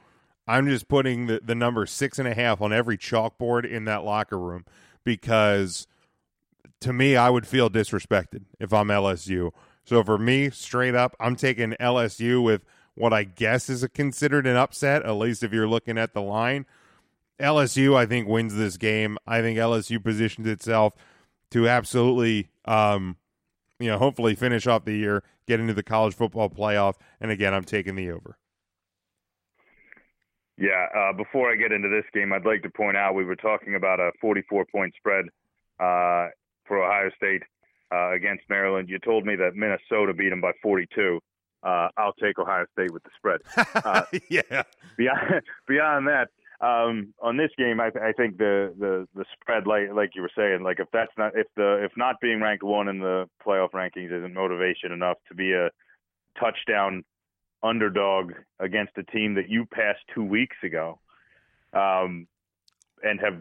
I'm just putting the, the number six and a half on every chalkboard in that locker room because to me, I would feel disrespected if I'm LSU. So for me, straight up, I'm taking LSU with what I guess is a considered an upset, at least if you're looking at the line. LSU, I think, wins this game. I think LSU positions itself to absolutely, um, you know, hopefully finish off the year, get into the college football playoff. And again, I'm taking the over. Yeah, uh, before I get into this game, I'd like to point out we were talking about a 44 point spread uh, for Ohio State uh, against Maryland. You told me that Minnesota beat them by 42. Uh, I'll take Ohio State with the spread. Uh, yeah. Beyond, beyond that, um, on this game, I, I think the, the the spread, like like you were saying, like if that's not if the if not being ranked one in the playoff rankings isn't motivation enough to be a touchdown underdog against a team that you passed two weeks ago, um, and have,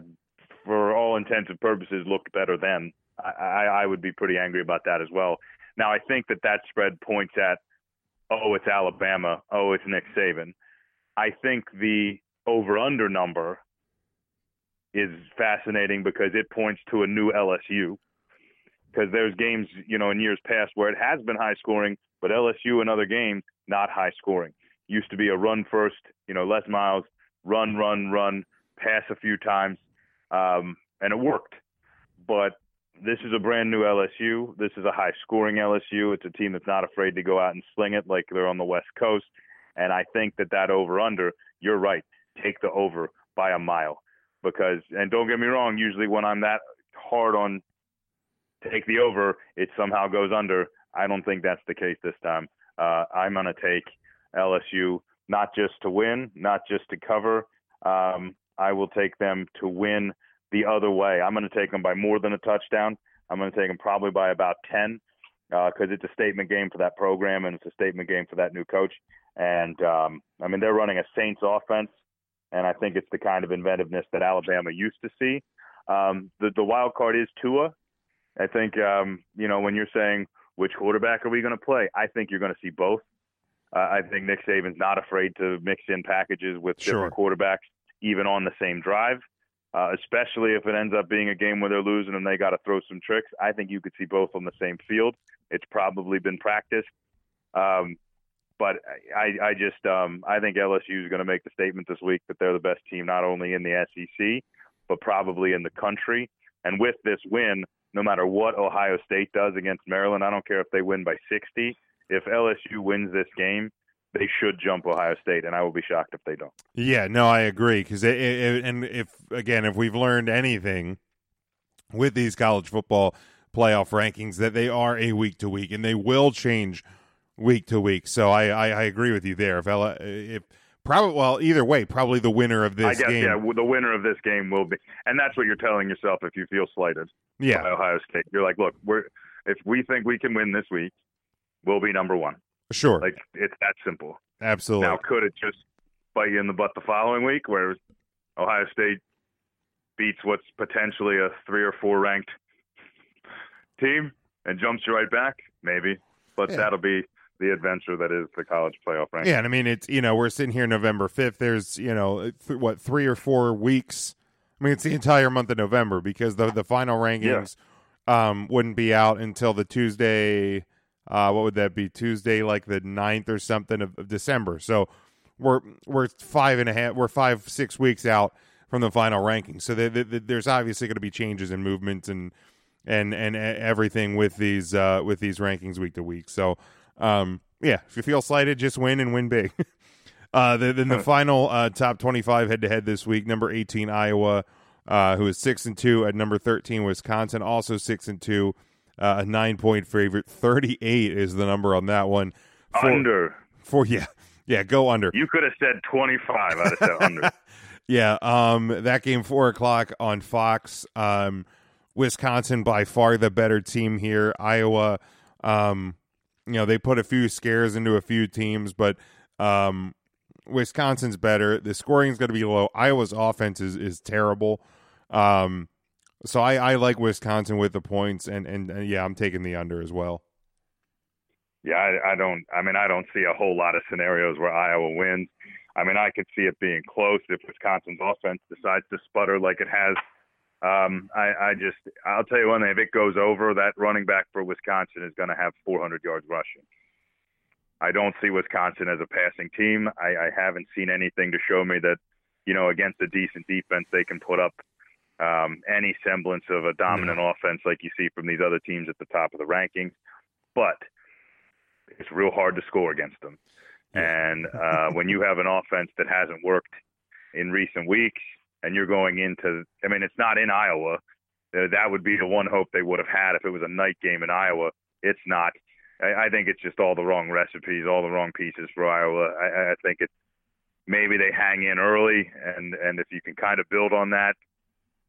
for all intents and purposes, looked better then. I, I would be pretty angry about that as well. Now, I think that that spread points at, oh, it's Alabama, oh, it's Nick Saban. I think the over under number is fascinating because it points to a new LSU. Because there's games, you know, in years past where it has been high scoring, but LSU in other games not high scoring. Used to be a run first, you know, Les Miles, run, run, run, pass a few times, um, and it worked. But this is a brand new LSU. This is a high scoring LSU. It's a team that's not afraid to go out and sling it like they're on the West Coast. And I think that that over under, you're right, take the over by a mile. Because, and don't get me wrong, usually when I'm that hard on take the over, it somehow goes under. I don't think that's the case this time. Uh, I'm going to take LSU not just to win, not just to cover. Um, I will take them to win the other way. I'm going to take them by more than a touchdown. I'm going to take them probably by about 10 because uh, it's a statement game for that program and it's a statement game for that new coach. And um, I mean, they're running a Saints offense, and I think it's the kind of inventiveness that Alabama used to see. Um, the, the wild card is Tua. I think um, you know when you're saying which quarterback are we going to play? I think you're going to see both. Uh, I think Nick Saban's not afraid to mix in packages with different quarterbacks, even on the same drive. Uh, especially if it ends up being a game where they're losing and they got to throw some tricks. I think you could see both on the same field. It's probably been practiced. Um, but I, I just um, I think LSU is going to make the statement this week that they're the best team not only in the SEC but probably in the country. And with this win, no matter what Ohio State does against Maryland. I don't care if they win by 60. If LSU wins this game, they should jump Ohio State, and I will be shocked if they don't. Yeah, no, I agree. Because and if again, if we've learned anything with these college football playoff rankings, that they are a week to week, and they will change week to week. So I, I, I agree with you there. If if Probably, well, either way, probably the winner of this I guess, game. Yeah, the winner of this game will be, and that's what you're telling yourself if you feel slighted. Yeah, by Ohio State. You're like, look, we're if we think we can win this week, we'll be number one. Sure, like it's that simple. Absolutely. Now, could it just bite you in the butt the following week, where Ohio State beats what's potentially a three or four ranked team and jumps you right back? Maybe, but yeah. that'll be the adventure that is the college playoff ranking. Yeah, and I mean it's you know we're sitting here November fifth. There's you know th- what three or four weeks. I mean it's the entire month of November because the the final rankings yeah. um, wouldn't be out until the Tuesday. Uh, what would that be? Tuesday, like the 9th or something of, of December. So we're we're five and a half. We're five six weeks out from the final rankings. So the, the, the, there's obviously going to be changes and movements and and and everything with these uh, with these rankings week to week. So um, yeah, if you feel slighted, just win and win big. uh, the, then the final uh, top 25 head to head this week number 18, Iowa, uh, who is 6 and 2. At number 13, Wisconsin, also 6 and 2. Uh, a nine point favorite. 38 is the number on that one. For, under. For, yeah. Yeah, go under. You could have said 25. I'd have said under. Yeah, um, that game four o'clock on Fox. Um, Wisconsin by far the better team here. Iowa, um, you know, they put a few scares into a few teams, but um, Wisconsin's better. The scoring is going to be low. Iowa's offense is, is terrible. Um, so I, I like Wisconsin with the points, and, and, and yeah, I'm taking the under as well. Yeah, I, I don't. I mean, I don't see a whole lot of scenarios where Iowa wins. I mean, I could see it being close if Wisconsin's offense decides to sputter like it has. Um, I, I just, I'll tell you one thing: if it goes over, that running back for Wisconsin is going to have 400 yards rushing. I don't see Wisconsin as a passing team. I, I haven't seen anything to show me that, you know, against a decent defense, they can put up um, any semblance of a dominant mm-hmm. offense like you see from these other teams at the top of the rankings. But it's real hard to score against them. And uh, when you have an offense that hasn't worked in recent weeks, and you're going into, I mean, it's not in Iowa. Uh, that would be the one hope they would have had if it was a night game in Iowa. It's not. I, I think it's just all the wrong recipes, all the wrong pieces for Iowa. I, I think it's maybe they hang in early, and and if you can kind of build on that,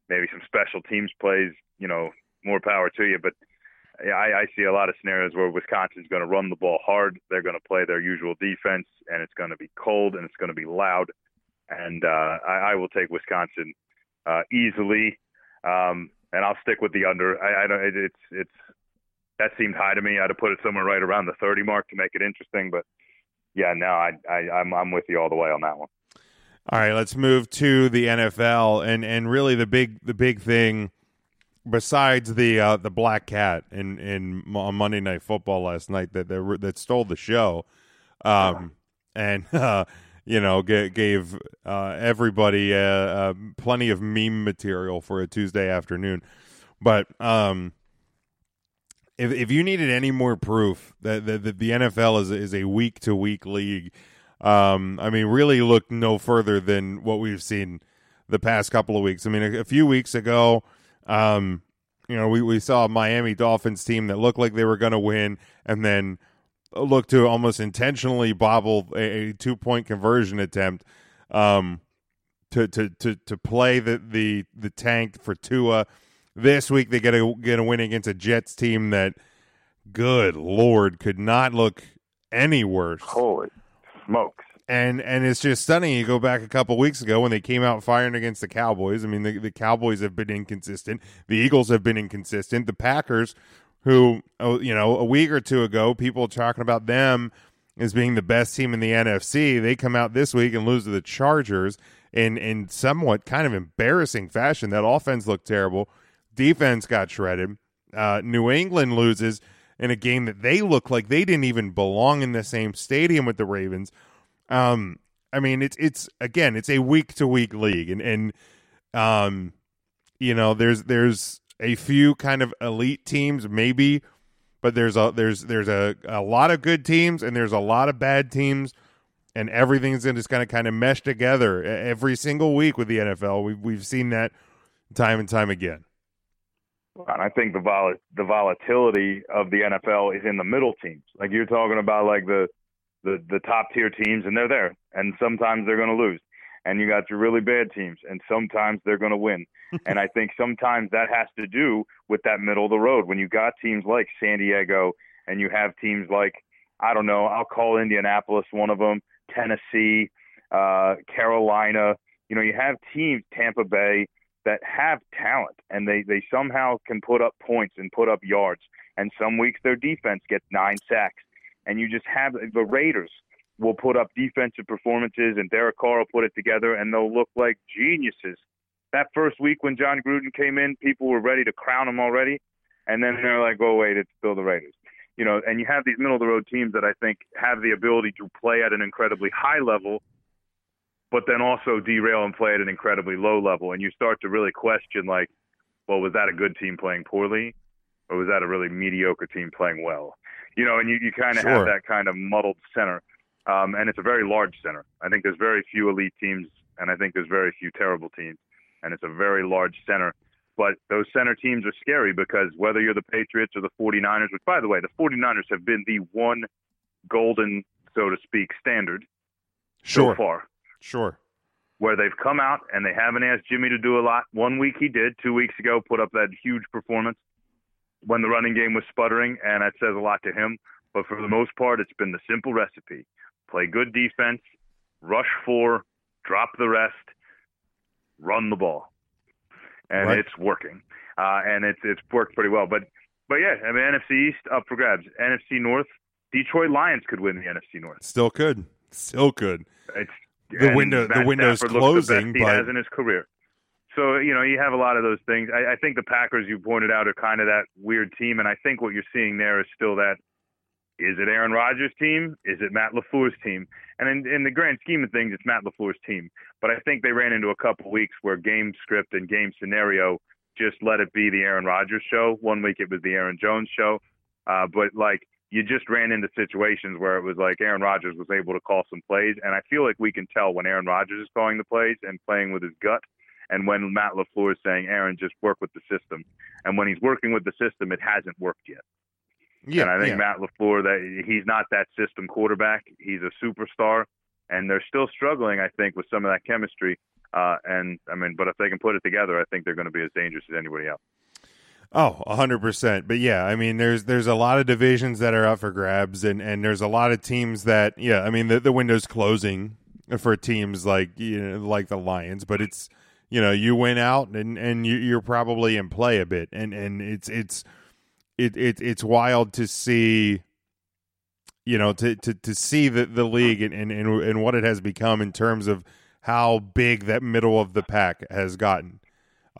maybe some special teams plays, you know, more power to you. But I, I see a lot of scenarios where Wisconsin's going to run the ball hard. They're going to play their usual defense, and it's going to be cold and it's going to be loud. And uh, I, I will take Wisconsin uh, easily, um, and I'll stick with the under. I, I don't. It, it's it's that seemed high to me. I'd have put it somewhere right around the 30 mark to make it interesting. But yeah, no, I, I I'm I'm with you all the way on that one. All right, let's move to the NFL, and and really the big the big thing besides the uh, the black cat in in on Monday Night Football last night that that, that stole the show, um, and uh, you know g- gave uh, everybody uh, uh, plenty of meme material for a Tuesday afternoon. But um, if if you needed any more proof that, that, that the NFL is is a week to week league, um, I mean, really look no further than what we've seen the past couple of weeks. I mean, a, a few weeks ago um, you know, we, we saw a Miami Dolphins team that looked like they were going to win and then looked to almost intentionally bobble a, a two point conversion attempt um, to, to, to, to play the, the, the tank for Tua. This week they get a, get a win against a Jets team that, good Lord, could not look any worse. Holy smokes and and it's just stunning. You go back a couple weeks ago when they came out firing against the Cowboys. I mean, the, the Cowboys have been inconsistent. The Eagles have been inconsistent. The Packers, who oh, you know, a week or two ago, people talking about them as being the best team in the NFC. They come out this week and lose to the Chargers in in somewhat kind of embarrassing fashion. That offense looked terrible. Defense got shredded. Uh, New England loses in a game that they look like they didn't even belong in the same stadium with the Ravens. Um, I mean, it's it's again, it's a week to week league, and and um, you know, there's there's a few kind of elite teams, maybe, but there's a there's there's a a lot of good teams, and there's a lot of bad teams, and everything's just going to kind of mesh together every single week with the NFL. We've we've seen that time and time again. And I think the vol- the volatility of the NFL is in the middle teams. Like you're talking about, like the the the top tier teams, and they're there. And sometimes they're going to lose. And you got your really bad teams, and sometimes they're going to win. and I think sometimes that has to do with that middle of the road. When you got teams like San Diego, and you have teams like I don't know, I'll call Indianapolis one of them, Tennessee, uh, Carolina. You know, you have teams, Tampa Bay, that have talent, and they they somehow can put up points and put up yards. And some weeks their defense gets nine sacks and you just have the Raiders will put up defensive performances, and Derek Carr will put it together, and they'll look like geniuses. That first week when Jon Gruden came in, people were ready to crown him already, and then they're like, "Oh wait, it's still the Raiders." You know, and you have these middle of the road teams that I think have the ability to play at an incredibly high level, but then also derail and play at an incredibly low level, and you start to really question, like, well, was that a good team playing poorly, or was that a really mediocre team playing well? you know, and you, you kind of sure. have that kind of muddled center. Um, and it's a very large center. I think there's very few elite teams, and I think there's very few terrible teams. And it's a very large center. But those center teams are scary because whether you're the Patriots or the 49ers, which, by the way, the 49ers have been the one golden, so to speak, standard sure. so far. Sure. where they've come out and they haven't asked Jimmy to do a lot. One week he did, two weeks ago, put up that huge performance when the running game was sputtering, and that says a lot to him. But for the most part, it's been the simple recipe play good defense, rush four, drop the rest, run the ball. And Right. it's working. Uh, and it's it's worked pretty well. But but yeah, I mean NFC East up for grabs. NFC North, Detroit Lions could win the NFC North. Still could. Still could. It's The window- the Matt window's Stafford the closing, best he has in his career. So you know you have a lot of those things. I, I think the Packers you pointed out are kind of that weird team, and I think what you're seeing there is still that. Is it Aaron Rodgers' team? Is it Matt LaFleur's team? And in, in the grand scheme of things, it's Matt LaFleur's team. But I think they ran into a couple weeks where game script and game scenario just let it be the Aaron Rodgers show. One week it was the Aaron Jones show. Uh, but like you just ran into situations where it was like Aaron Rodgers was able to call some plays, and I feel like we can tell when Aaron Rodgers is calling the plays and playing with his gut, and when Matt LaFleur is saying, "Aaron, just work with the system," and when he's working with the system, it hasn't worked yet. Yeah. and I think yeah. Matt LaFleur that he's not that system quarterback. He's a superstar, and they're still struggling. I think with some of that chemistry. Uh, and I mean, but if they can put it together, I think they're going to be as dangerous as anybody else. Oh, a hundred percent. But yeah, I mean, there's there's a lot of divisions that are up for grabs, and and there's a lot of teams that yeah, I mean, the the window's closing for teams like you know like the Lions, but it's you know you win out and and you, you're probably in play a bit, and and it's it's it, it it's wild to see. You know, to, to, to see the, the league and, and, and, and what it has become in terms of how big that middle of the pack has gotten.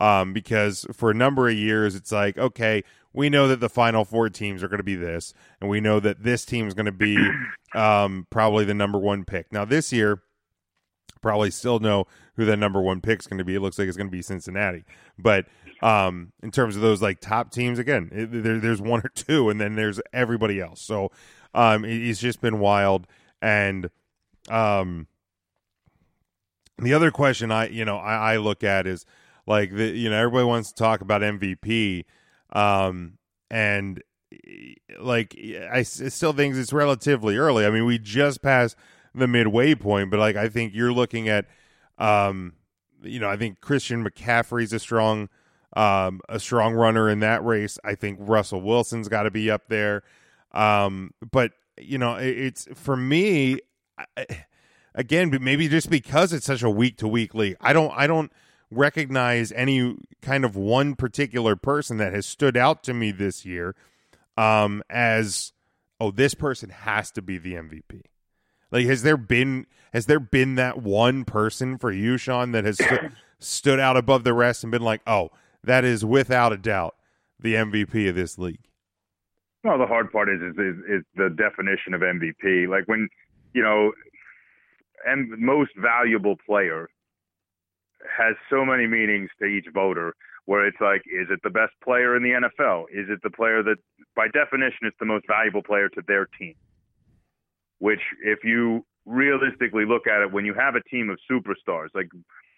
Um, because for a number of years it's like okay we know that the final four teams are going to be this and we know that this team is going to be um, probably the number one pick. Now this year probably still know who that number one pick is going to be. It looks like it's going to be cincinnati. But um, in terms of those like top teams again it, there, there's one or two and then there's everybody else so um, it, it's just been wild and um, the other question I you know I, I look at is like the you know everybody wants to talk about MVP, um, and like I still think it's relatively early. I mean, we just passed the midway point, but like I think you're looking at, um, you know, I think Christian McCaffrey's a strong, um, a strong runner in that race. I think Russell Wilson's got to be up there, um, but you know, it, it's for me. I, again, but maybe just because it's such a week to week league, I don't I don't recognize any kind of one particular person that has stood out to me this year um, as oh this person has to be the MVP. Like has there been has there been that one person for you, Sean, that has stood out above the rest and been like, oh, that is without a doubt the MVP of this league. No, the hard part is, is is is the definition of MVP. Like when you know, and most valuable player has so many meanings to each voter. Where it's like, is it the best player in the NFL? Is it the player that, by definition, is the most valuable player to their team? Which, if you realistically look at it, when you have a team of superstars, like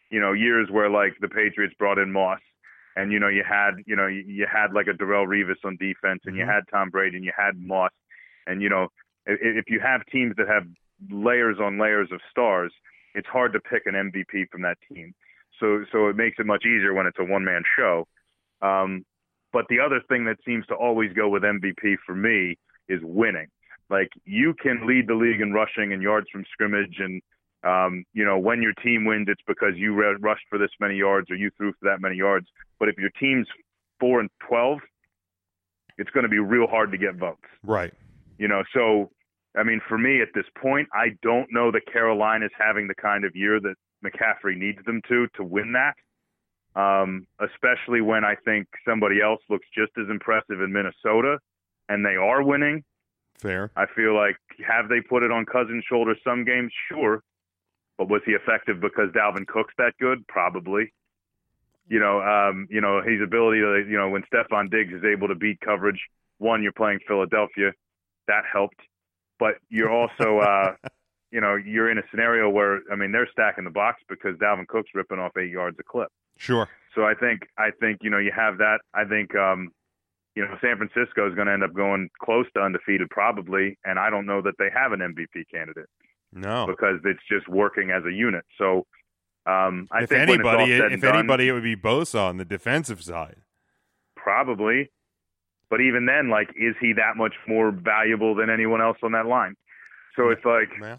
you know, years where like the Patriots brought in Moss, and you know you had you know you, had like a Darrelle Revis on defense, and you had Tom Brady, and you had Moss, and you know if, if you have teams that have layers on layers of stars, it's hard to pick an MVP from that team. So so it makes it much easier when it's a one man show. Um, but the other thing that seems to always go with MVP for me is winning. Like you can lead the league in rushing and yards from scrimmage and um, you know, when your team wins, it's because you rushed for this many yards or you threw for that many yards. But if your team's four and twelve, it's going to be real hard to get votes. Right. You know, so I mean, for me at this point, I don't know that Carolina's having the kind of year that McCaffrey needs them to to win that. Um, especially when I think somebody else looks just as impressive in Minnesota, and they are winning. Fair. I feel like have they put it on Cousins' shoulders some games? Sure, but was he effective because Dalvin Cook's that good? Probably. You know, um, you know his ability to, you know, when Stefon Diggs is able to beat coverage. One, you're playing Philadelphia, that helped, but you're also, uh, you know, you're in a scenario where I mean they're stacking the box because Dalvin Cook's ripping off eight yards a clip. Sure. So I think I think you know you have that. I think um, you know San Francisco is going to end up going close to undefeated probably, and I don't know that they have an MVP candidate No. because it's just working as a unit. So Um, I if think when it's all anybody, if done, anybody, it would be Bosa on the defensive side. probably. But even then, like, is he that much more valuable than anyone else on that line? So it's like Yeah.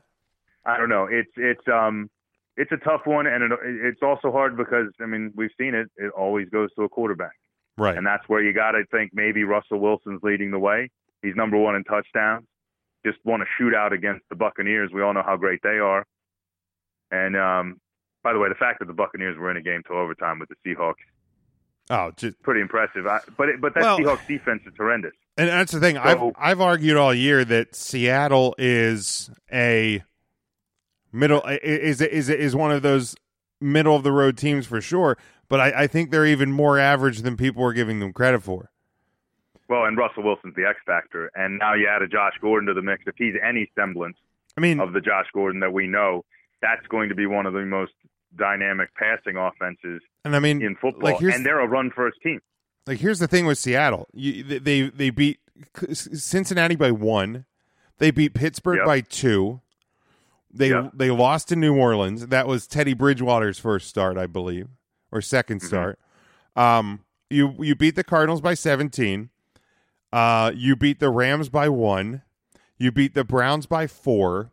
I don't know. It's it's um it's a tough one, and it, it's also hard because I mean we've seen it. It always goes to a quarterback, Right. and that's where you got to think maybe Russell Wilson's leading the way. He's number one in touchdowns. Just won a shootout against the Buccaneers. We all know how great they are. And um, by the way, the fact that the Buccaneers were in a game to overtime with the Seahawks oh, just pretty impressive. I, but it, but that Well- Seahawks defense is horrendous. And that's the thing. I've I've argued all year that Seattle is a middle is is is one of those middle of the road teams for sure. But I, I think they're even more average than people are giving them credit for. Well, and Russell Wilson's the X factor, and now you add a Josh Gordon to the mix. If he's any semblance I mean, of the Josh Gordon that we know, that's going to be one of the most dynamic passing offenses and I mean, in football. like and they're a run first team. like here's the thing with Seattle. You, they they beat Cincinnati by one. They beat Pittsburgh Yep. by two. They Yep. they lost to New Orleans. That was Teddy Bridgewater's first start, I believe, or 2nd Mm-hmm. start. Um, you you beat the Cardinals by seventeen. Uh, you beat the Rams by one. You beat the Browns by four.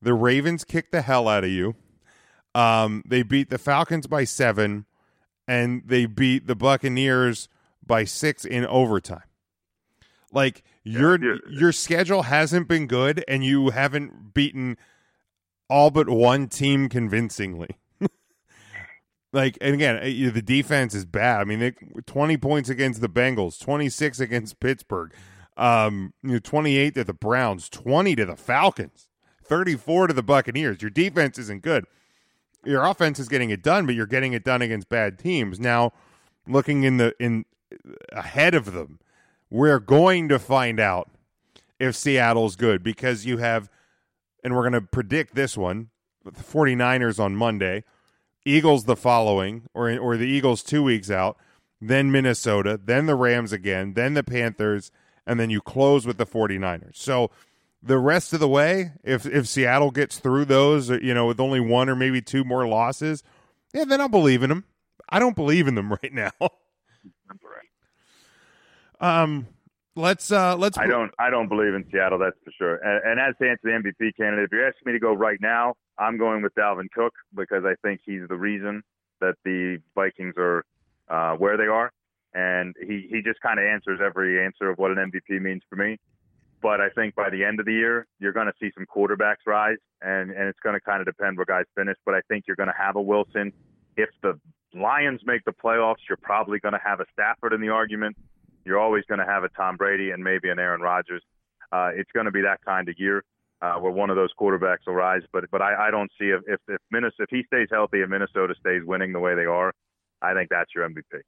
The Ravens kicked the hell out of you. Um, they beat the Falcons by seven, and they beat the Buccaneers by six in overtime. Like your yeah. your schedule hasn't been good, and you haven't beaten all but one team convincingly. Like, and again, uh, the defense is bad. I mean, they, twenty points against the Bengals, twenty six against Pittsburgh, um, you know, twenty eight to the Browns, twenty to the Falcons, thirty four to the Buccaneers. Your defense isn't good. Your offense is getting it done, but you're getting it done against bad teams. Now, looking in the in ahead of them, we're going to find out if Seattle's good because you have, and we're going to predict this one, the 49ers on Monday, Eagles the following, or or the Eagles two weeks out, then Minnesota, then the Rams again, then the Panthers, and then you close with the 49ers. So the rest of the way, if if Seattle gets through those, uh, you know, with only one or maybe two more losses, yeah, then I'll believe in them. I don't believe in them right now. um, let's uh let's I don't I don't believe in Seattle, that's for sure. And, and as to answer the MVP candidate, if you're asking me to go right now, I'm going with Dalvin Cook because I think he's the reason that the Vikings are uh, where they are, and he he just kind of answers every answer of what an MVP means for me. But I think by the end of the year, you're going to see some quarterbacks rise, and and it's going to kind of depend where guys finish. But I think you're going to have a Wilson. If the Lions make the playoffs, you're probably going to have a Stafford in the argument. You're always going to have a Tom Brady and maybe an Aaron Rodgers. Uh, it's going to be that kind of year uh, where one of those quarterbacks will rise. But but I, I don't see if if if, Minnesota, if he stays healthy and Minnesota stays winning the way they are, I think that's your MVP.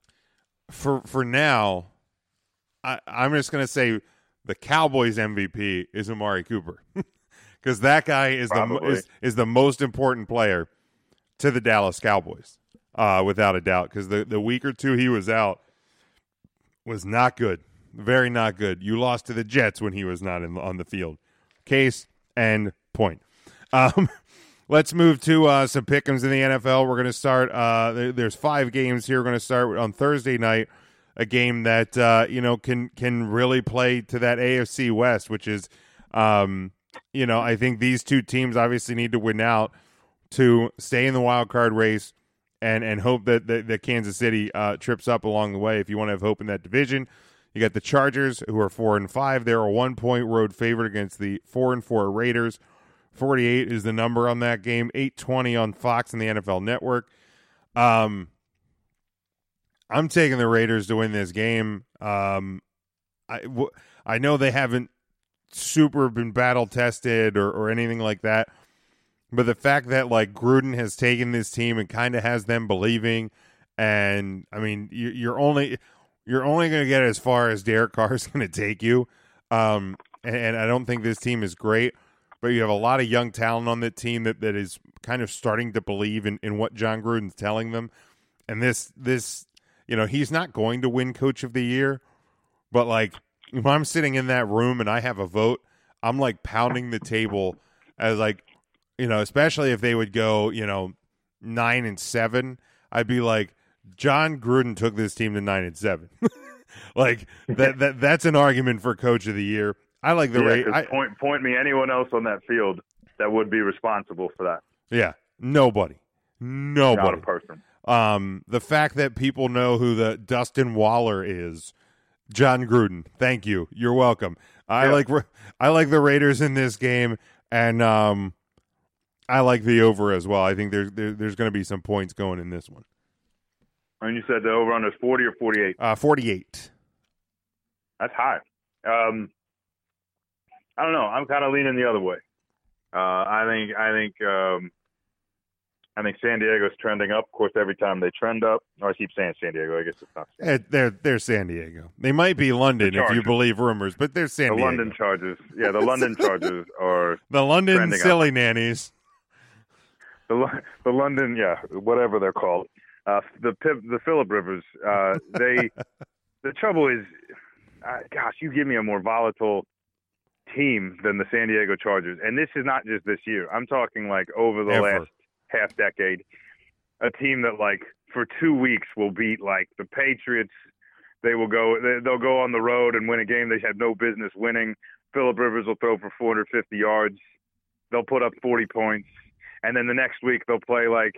for for now, I, I'm just going to say the Cowboys MVP is Amari Cooper because that guy is the is, is the most important player to the Dallas Cowboys, uh, without a doubt. Because the the week or two he was out was not good, very not good. You lost to the Jets when he was not in, on the field. Case and point. Um, let's move to uh, some pick'ems in the NFL. We're going to start. Uh, there, there's five games here. We're going to start on Thursday night. A game that uh, you know can can really play to that AFC West, which is, um, you know, I think these two teams obviously need to win out to stay in the wild card race and and hope that that, that Kansas City uh, trips up along the way. If you want to have hope in that division, you got the Chargers who are four and five. They're a one point road favorite against the four and four Raiders. Forty eight is the number on that game. Eight twenty on Fox and the NFL Network. Um, I'm taking the Raiders to win this game. Um, I w- I know they haven't super been battle tested or, or anything like that. But the fact that like Gruden has taken this team and kind of has them believing, and I mean, you, you're only you're only going to get as far as Derek Carr is going to take you. Um, and, and I don't think this team is great, but you have a lot of young talent on that team that, that is kind of starting to believe in, in what Jon Gruden's telling them. And this this you know he's not going to win Coach of the Year, but like when I'm sitting in that room and I have a vote, I'm like pounding the table as like you know, especially if they would go, you know, nine and seven, I'd be like, Jon Gruden took this team to nine and seven. like that that that's an argument for coach of the year. I like the Yeah, rate. I, point point me anyone else on that field that would be responsible for that. yeah, nobody, Not a nobody. person. Um, the fact that people know who the Dustin Waller is, Jon Gruden. Thank you. You're welcome. I Yeah. like I like the Raiders in this game, and um, I like the over as well. I think there's there, there's going to be some points going in this one. And you said the over under is forty or forty eight. Uh, Forty eight. That's high. Um, I don't know. I'm kind of leaning the other way. Uh, I think I think um, I think San Diego's trending up. Of course, every time they trend up, or I keep saying San Diego. I guess it's not San Eh, They're they're San Diego. They might be London if you believe rumors, but they're San The Diego. London Chargers. Yeah, the London Chargers are the London trending up. silly nannies. The the London, yeah, whatever they're called. Uh, the the Philip Rivers. Uh, they the trouble is, uh, gosh, you give me a more volatile team than the San Diego Chargers, and this is not just this year. I'm talking like over the Ever. last half decade. A team that like for two weeks will beat like the Patriots. They will go. they- They'll go on the road and win a game they had no business winning. Philip Rivers will throw for 450 yards. They'll put up 40 points, and then the next week they'll play like,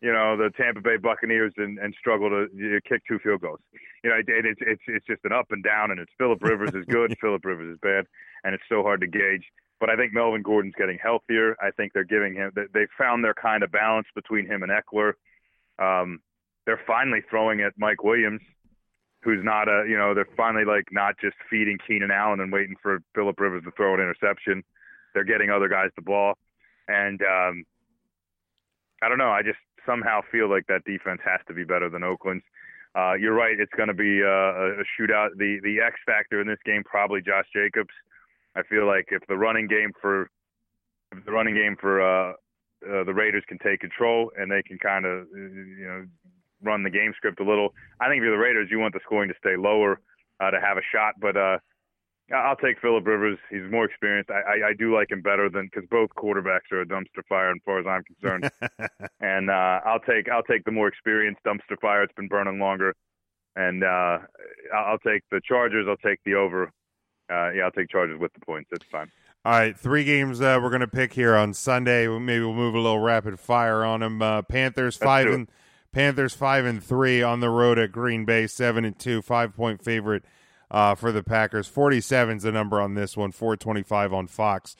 you know, the Tampa Bay Buccaneers and, and struggle to you know, kick two field goals. You know, it, it's it's it's just an up and down, and it's Philip Rivers is good, Philip Rivers is bad, and it's so hard to gauge. But I think Melvin Gordon's getting healthier. I think they're giving him they, they found their kind of balance between him and Ekeler. Um, they're finally throwing at Mike Williams, who's not a you know they're finally like not just feeding Keenan Allen and waiting for Philip Rivers to throw an interception. They're getting other guys the ball, and um, I don't know. I just somehow feel like that defense has to be better than Oakland's. Uh, you're right. It's going to be uh, a, a shootout. The the X factor in this game probably Josh Jacobs. I feel like if the running game for the running game for uh, uh, the Raiders can take control and they can kind of you know run the game script a little. I think if you're the Raiders, you want the scoring to stay lower uh, to have a shot. But uh, I'll take Philip Rivers. He's more experienced. I, I, I do like him better than because both quarterbacks are a dumpster fire as far as I'm concerned. and uh, I'll take I'll take the more experienced dumpster fire. It's been burning longer, and uh, I'll take the Chargers. I'll take the over. Uh, yeah, I'll take Chargers with the points. It's fine. All right, three games uh, we're going to pick here on Sunday. Maybe we'll move a little rapid fire on them. Uh, Panthers five do it. and Panthers five and three on the road at Green Bay, seven and two, five point favorite uh, for the Packers. Forty seven is the number on this one. Four twenty five on Fox.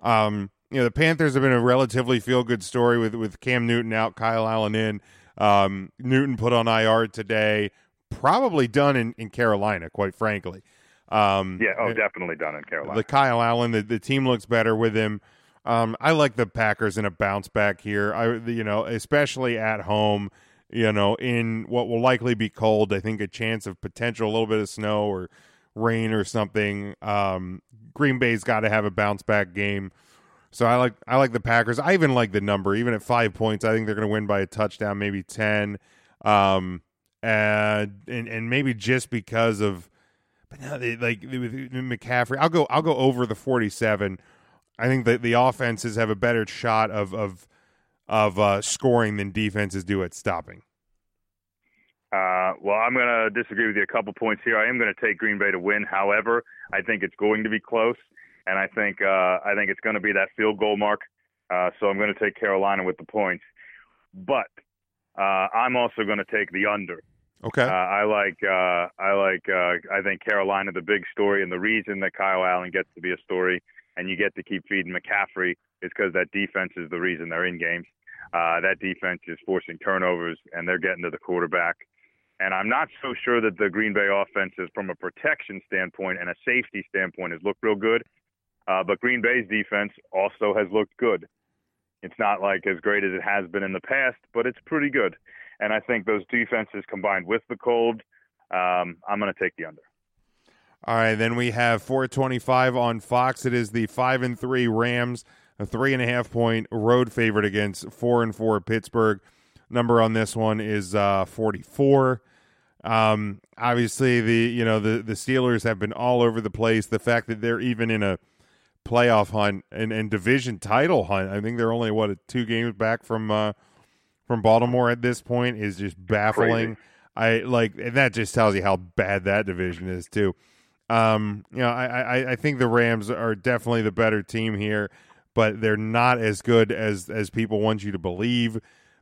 Um, you know the Panthers have been a relatively feel good story with with Cam Newton out, Kyle Allen in. Um, Newton put on IR today. Probably done in, in Carolina, quite frankly. Um, Yeah, oh, definitely done in Carolina. the Kyle Allen. The, the team looks better with him. Um, I like the Packers in a bounce back here. I you know especially at home. You know in what will likely be cold. I think a chance of potential a little bit of snow or rain or something. Um, Green Bay's got to have a bounce back game. So I like I like the Packers. I even like the number, even at five points. I think they're going to win by a touchdown, maybe ten, um, and and and maybe just because of, but now they like McCaffrey. I'll go I'll go over the forty seven. I think that the offenses have a better shot of of of uh, scoring than defenses do at stopping. Uh, well, I'm going to disagree with you a couple points here. I am going to take Green Bay to win. However, I think it's going to be close, and I think uh, I think it's going to be that field goal mark. Uh, so I'm going to take Carolina with the points, but uh, I'm also going to take the under. Okay. Uh, I like uh, I like uh, I think Carolina the big story, and the reason that Kyle Allen gets to be a story, and you get to keep feeding McCaffrey is because that defense is the reason they're in games. Uh, that defense is forcing turnovers, and they're getting to the quarterback. And I'm not so sure that the Green Bay offense from a protection standpoint and a safety standpoint, has looked real good. Uh, but Green Bay's defense also has looked good. It's not like as great as it has been in the past, but it's pretty good. And I think those defenses combined with the cold, um, I'm going to take the under. All right, then we have 425 on Fox. It is the five and three Rams, a three and a half point road favorite against four and four Pittsburgh. Number on this one is uh, 44. Um, obviously, the you know the the Steelers have been all over the place. The fact that they're even in a playoff hunt and, and division title hunt. I think they're only what two games back from uh, from Baltimore at this point is just baffling. Crazy. I like, and that just tells you how bad that division is too. Um, you know, I, I I think the Rams are definitely the better team here, but they're not as good as as people want you to believe.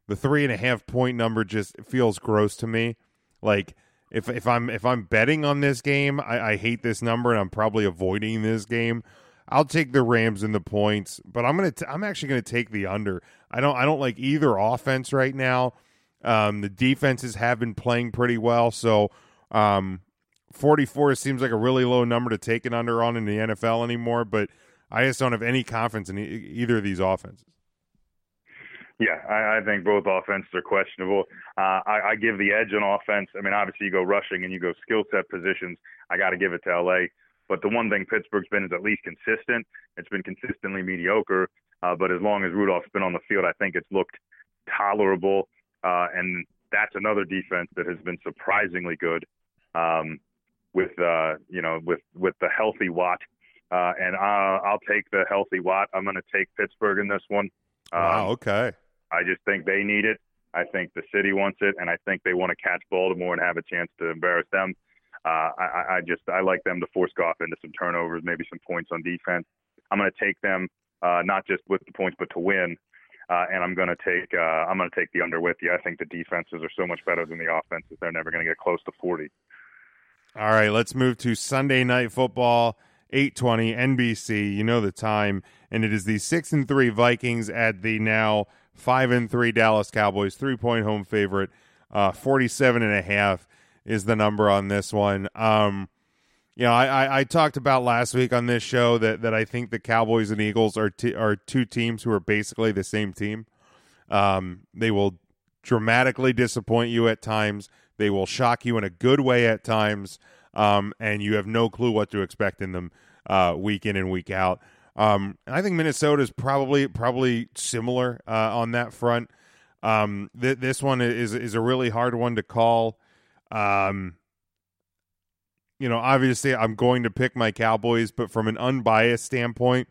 The three and a half point number just feels gross to me. Like if if I'm if I'm betting on this game, I, I hate this number and I'm probably avoiding this game. I'll take the Rams and the points, but I'm gonna t- I'm actually gonna take the under. I don't I don't like either offense right now. Um, the defenses have been playing pretty well, so um, 44 seems like a really low number to take an under on in the NFL anymore. But I just don't have any confidence in e- either of these offenses. Yeah, I, I think both offenses are questionable. Uh, I, I give the edge on offense. I mean, obviously you go rushing and you go skill set positions. I got to give it to LA. But the one thing Pittsburgh's been is at least consistent. It's been consistently mediocre. Uh, but as long as Rudolph's been on the field, I think it's looked tolerable. Uh, and that's another defense that has been surprisingly good. Um, with uh, you know, with with the healthy Watt, uh, and uh, I'll take the healthy Watt. I'm going to take Pittsburgh in this one. Um, wow. Okay. I just think they need it. I think the city wants it, and I think they want to catch Baltimore and have a chance to embarrass them. Uh, I, I just I like them to force Goff into some turnovers, maybe some points on defense. I'm going to take them uh, not just with the points, but to win. Uh, and I'm going to take uh, I'm going to take the under with you. I think the defenses are so much better than the offenses; they're never going to get close to 40. All right, let's move to Sunday night football, 8:20 NBC. You know the time, and it is the 6 and 3 Vikings at the now 5 and 3 Dallas Cowboys, 3-point home favorite. Uh 47 and a half is the number on this one. Um you know, I, I, I talked about last week on this show that, that I think the Cowboys and Eagles are t- are two teams who are basically the same team. Um, they will dramatically disappoint you at times. They will shock you in a good way at times, um, and you have no clue what to expect in them uh, week in and week out. Um, I think Minnesota is probably probably similar uh, on that front. Um, th- this one is is a really hard one to call. Um, you know, obviously, I'm going to pick my Cowboys, but from an unbiased standpoint,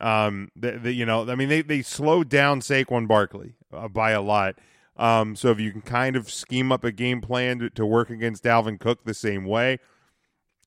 um, the, the, you know, I mean, they they slowed down Saquon Barkley uh, by a lot. Um, so if you can kind of scheme up a game plan to, to work against Dalvin Cook the same way,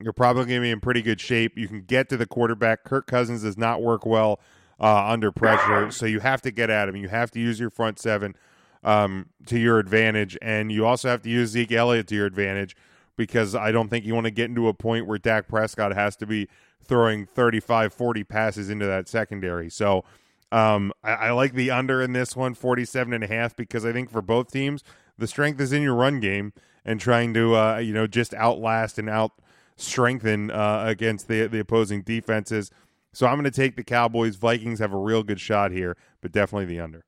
you're probably going to be in pretty good shape. You can get to the quarterback. Kirk Cousins does not work well uh, under pressure, so you have to get at him. You have to use your front seven um, to your advantage, and you also have to use Zeke Elliott to your advantage because I don't think you want to get into a point where Dak Prescott has to be throwing 35, 40 passes into that secondary. So um, I, I like the under in this one, 47 and a half, because I think for both teams, the strength is in your run game and trying to, uh, you know, just outlast and out strengthen uh, against the, the opposing defenses. So I'm going to take the Cowboys. Vikings have a real good shot here, but definitely the under.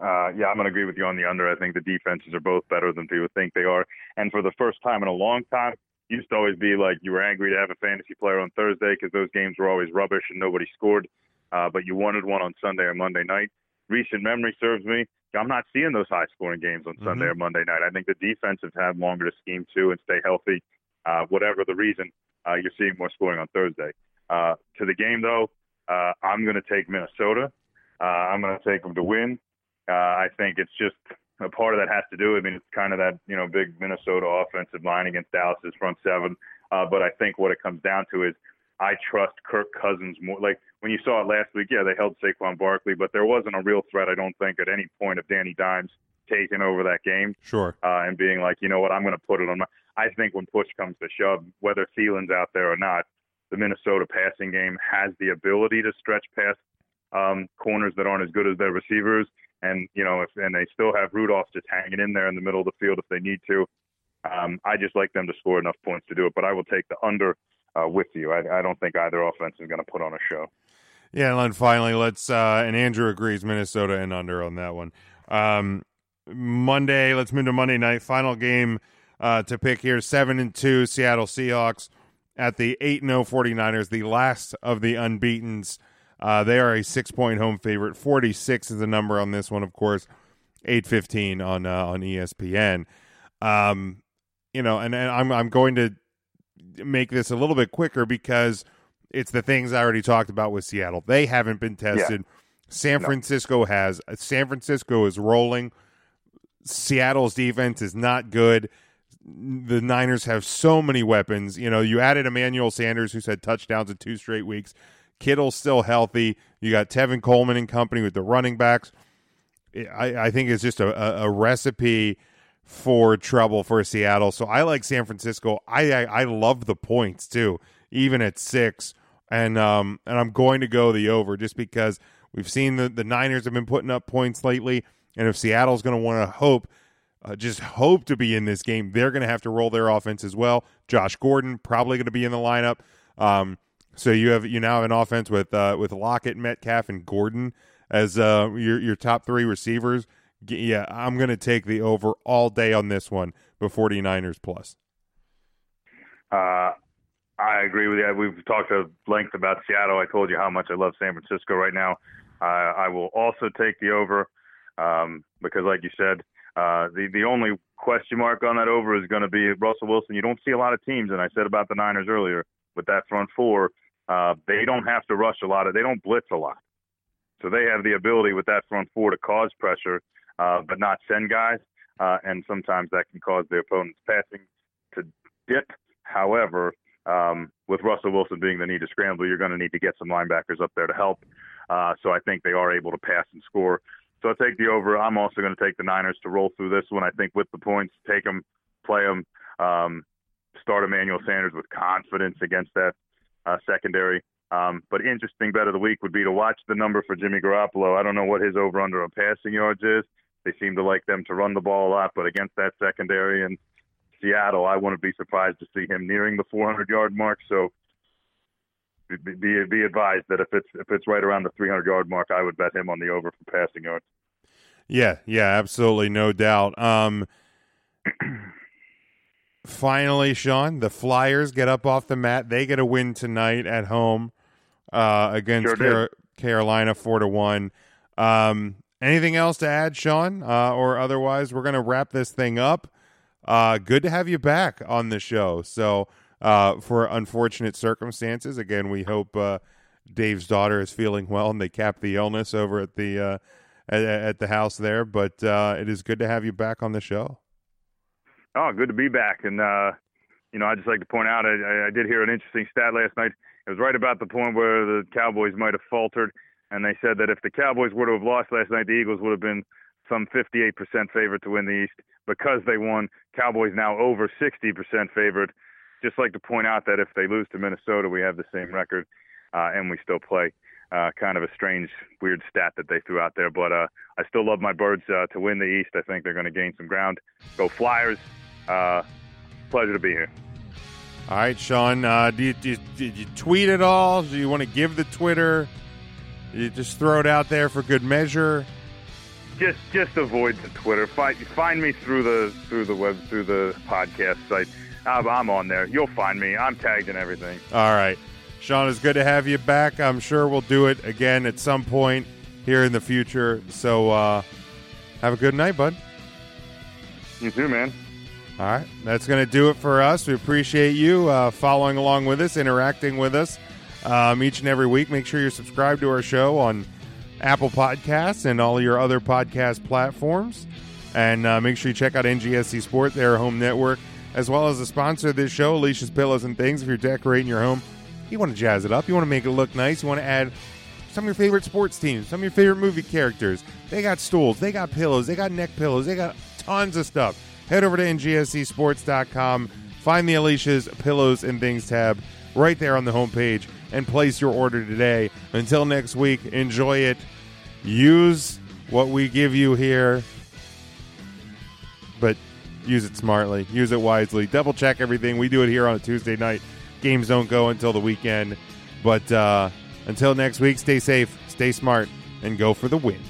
Uh, yeah, I'm going to agree with you on the under. I think the defenses are both better than people think they are. And for the first time in a long time, used to always be like you were angry to have a fantasy player on Thursday because those games were always rubbish and nobody scored. Uh, but you wanted one on Sunday or Monday night. Recent memory serves me. I'm not seeing those high scoring games on Sunday Mhm. or Monday night. I think the defenses have longer to scheme to and stay healthy. Uh, whatever the reason, uh, you're seeing more scoring on Thursday. Uh, to the game, though, uh, I'm going to take Minnesota. Uh, I'm going to take them to win. Uh, I think it's just a part of that has to do. I mean, it's kind of that you know big Minnesota offensive line against Dallas's front seven. Uh, but I think what it comes down to is I trust Kirk Cousins more. Like when you saw it last week, yeah, they held Saquon Barkley, but there wasn't a real threat. I don't think at any point of Danny Dimes taking over that game Sure. uh, and being like, you know what, I'm going to put it on my. I think when push comes to shove, whether Thielen's out there or not, the Minnesota passing game has the ability to stretch past um, corners that aren't as good as their receivers. And you know, if and they still have Rudolph just hanging in there in the middle of the field if they need to. Um, I just like them to score enough points to do it, but I will take the under uh, with you. I, I don't think either offense is going to put on a show. Yeah, and then finally, let's uh, and Andrew agrees Minnesota and under on that one. Um, Monday, let's move to Monday night. Final game uh, to pick here: seven and two Seattle Seahawks at the eight and 0 49ers, the last of the unbeaten's. Uh, they are a six point home favorite. Forty six is the number on this one, of course. Eight fifteen on uh, on ESPN. Um, you know, and, and I'm I'm going to make this a little bit quicker because it's the things I already talked about with Seattle. They haven't been tested. San Francisco has. San Francisco is rolling. Seattle's defense is not good. The Niners have so many weapons. You know, you added Emmanuel Sanders, who's had touchdowns in two straight weeks. Kittle's still healthy. You got Tevin Coleman and company with the running backs. I, I think it's just a, a, a recipe for trouble for Seattle. So I like San Francisco. I, I I love the points too, even at six. And um and I'm going to go the over just because we've seen the the Niners have been putting up points lately, and if Seattle's going to want to hope. Uh, just hope to be in this game. They're going to have to roll their offense as well. Josh Gordon probably going to be in the lineup. Um, so you have you now have an offense with uh, with Lockett, Metcalf, and Gordon as uh, your your top three receivers. Yeah, I'm going to take the over all day on this one. The 49ers plus. Uh, I agree with you. We've talked at length about Seattle. I told you how much I love San Francisco right now. Uh, I will also take the over um, because, like you said, uh, the the only question mark on that over is going to be Russell Wilson. You don't see a lot of teams, and I said about the Niners earlier with that front four, uh, they don't have to rush a lot. Of, they don't blitz a lot, so they have the ability with that front four to cause pressure, uh, but not send guys. Uh, and sometimes that can cause the opponent's passing to dip. However, um, with Russell Wilson being the need to scramble, you're going to need to get some linebackers up there to help. Uh, so I think they are able to pass and score. So I'll take the over. I'm also going to take the Niners to roll through this one. I think with the points, take them, play them, um, start Emmanuel Sanders with confidence against that uh, secondary. Um, but interesting bet of the week would be to watch the number for Jimmy Garoppolo. I don't know what his over under on passing yards is. They seem to like them to run the ball a lot, but against that secondary in Seattle, I wouldn't be surprised to see him nearing the 400 yard mark. So be, be be advised that if it's if it's right around the 300 yard mark, I would bet him on the over for passing yards. Yeah, yeah, absolutely, no doubt. Um, finally, Sean, the Flyers get up off the mat. They get a win tonight at home uh, against Sure. Car- Carolina, four to one. Um, anything else to add, Sean, uh, or otherwise, we're going to wrap this thing up. Uh, good to have you back on the show. So, uh, for unfortunate circumstances, again, we hope uh, Dave's daughter is feeling well and they cap the illness over at the uh, at, at the house there. But uh, it is good to have you back on the show. Oh, good to be back. And, you know, I'd just like to point out, I, I did hear an interesting stat last night. It was right about the point where the Cowboys might have faltered. And they said that if the Cowboys were to have lost last night, the Eagles would have been some 58% favorite to win the East. Because they won, Cowboys now over 60% favored. Just like to point out that if they lose to Minnesota, we have the same record uh, and we still play. Uh, kind of a strange, weird stat that they threw out there. But uh, I still love my birds uh, to win the East. I think they're going to gain some ground. Go Flyers. Uh, pleasure to be here. All right, Sean. Uh, do you, do you, did you tweet at all? Do you want to give the Twitter? You just throw it out there for good measure. Just just avoid the Twitter. Find find me through the through the web through the podcast site. I'm, I'm on there. You'll find me. I'm tagged in everything. All right, Sean. It's good to have you back. I'm sure we'll do it again at some point here in the future. So uh, have a good night, bud. You too, man. All right, that's going to do it for us. We appreciate you uh, following along with us, interacting with us um, each and every week. Make sure you're subscribed to our show on Apple Podcasts and all your other podcast platforms. And uh, make sure you check out NGSC Sport, their home network, as well as the sponsor of this show, Alicia's Pillows and Things. If you're decorating your home, you want to jazz it up, you want to make it look nice, you want to add some of your favorite sports teams, some of your favorite movie characters. They got stools, they got pillows, they got neck pillows, they got tons of stuff. Head over to ngscsports.com, find the Alicia's Pillows and Things tab right there on the homepage, and place your order today. Until next week, enjoy it. Use what we give you here, but use it smartly, use it wisely. Double check everything. We do it here on a Tuesday night. Games don't go until the weekend. But uh, until next week, stay safe, stay smart, and go for the win.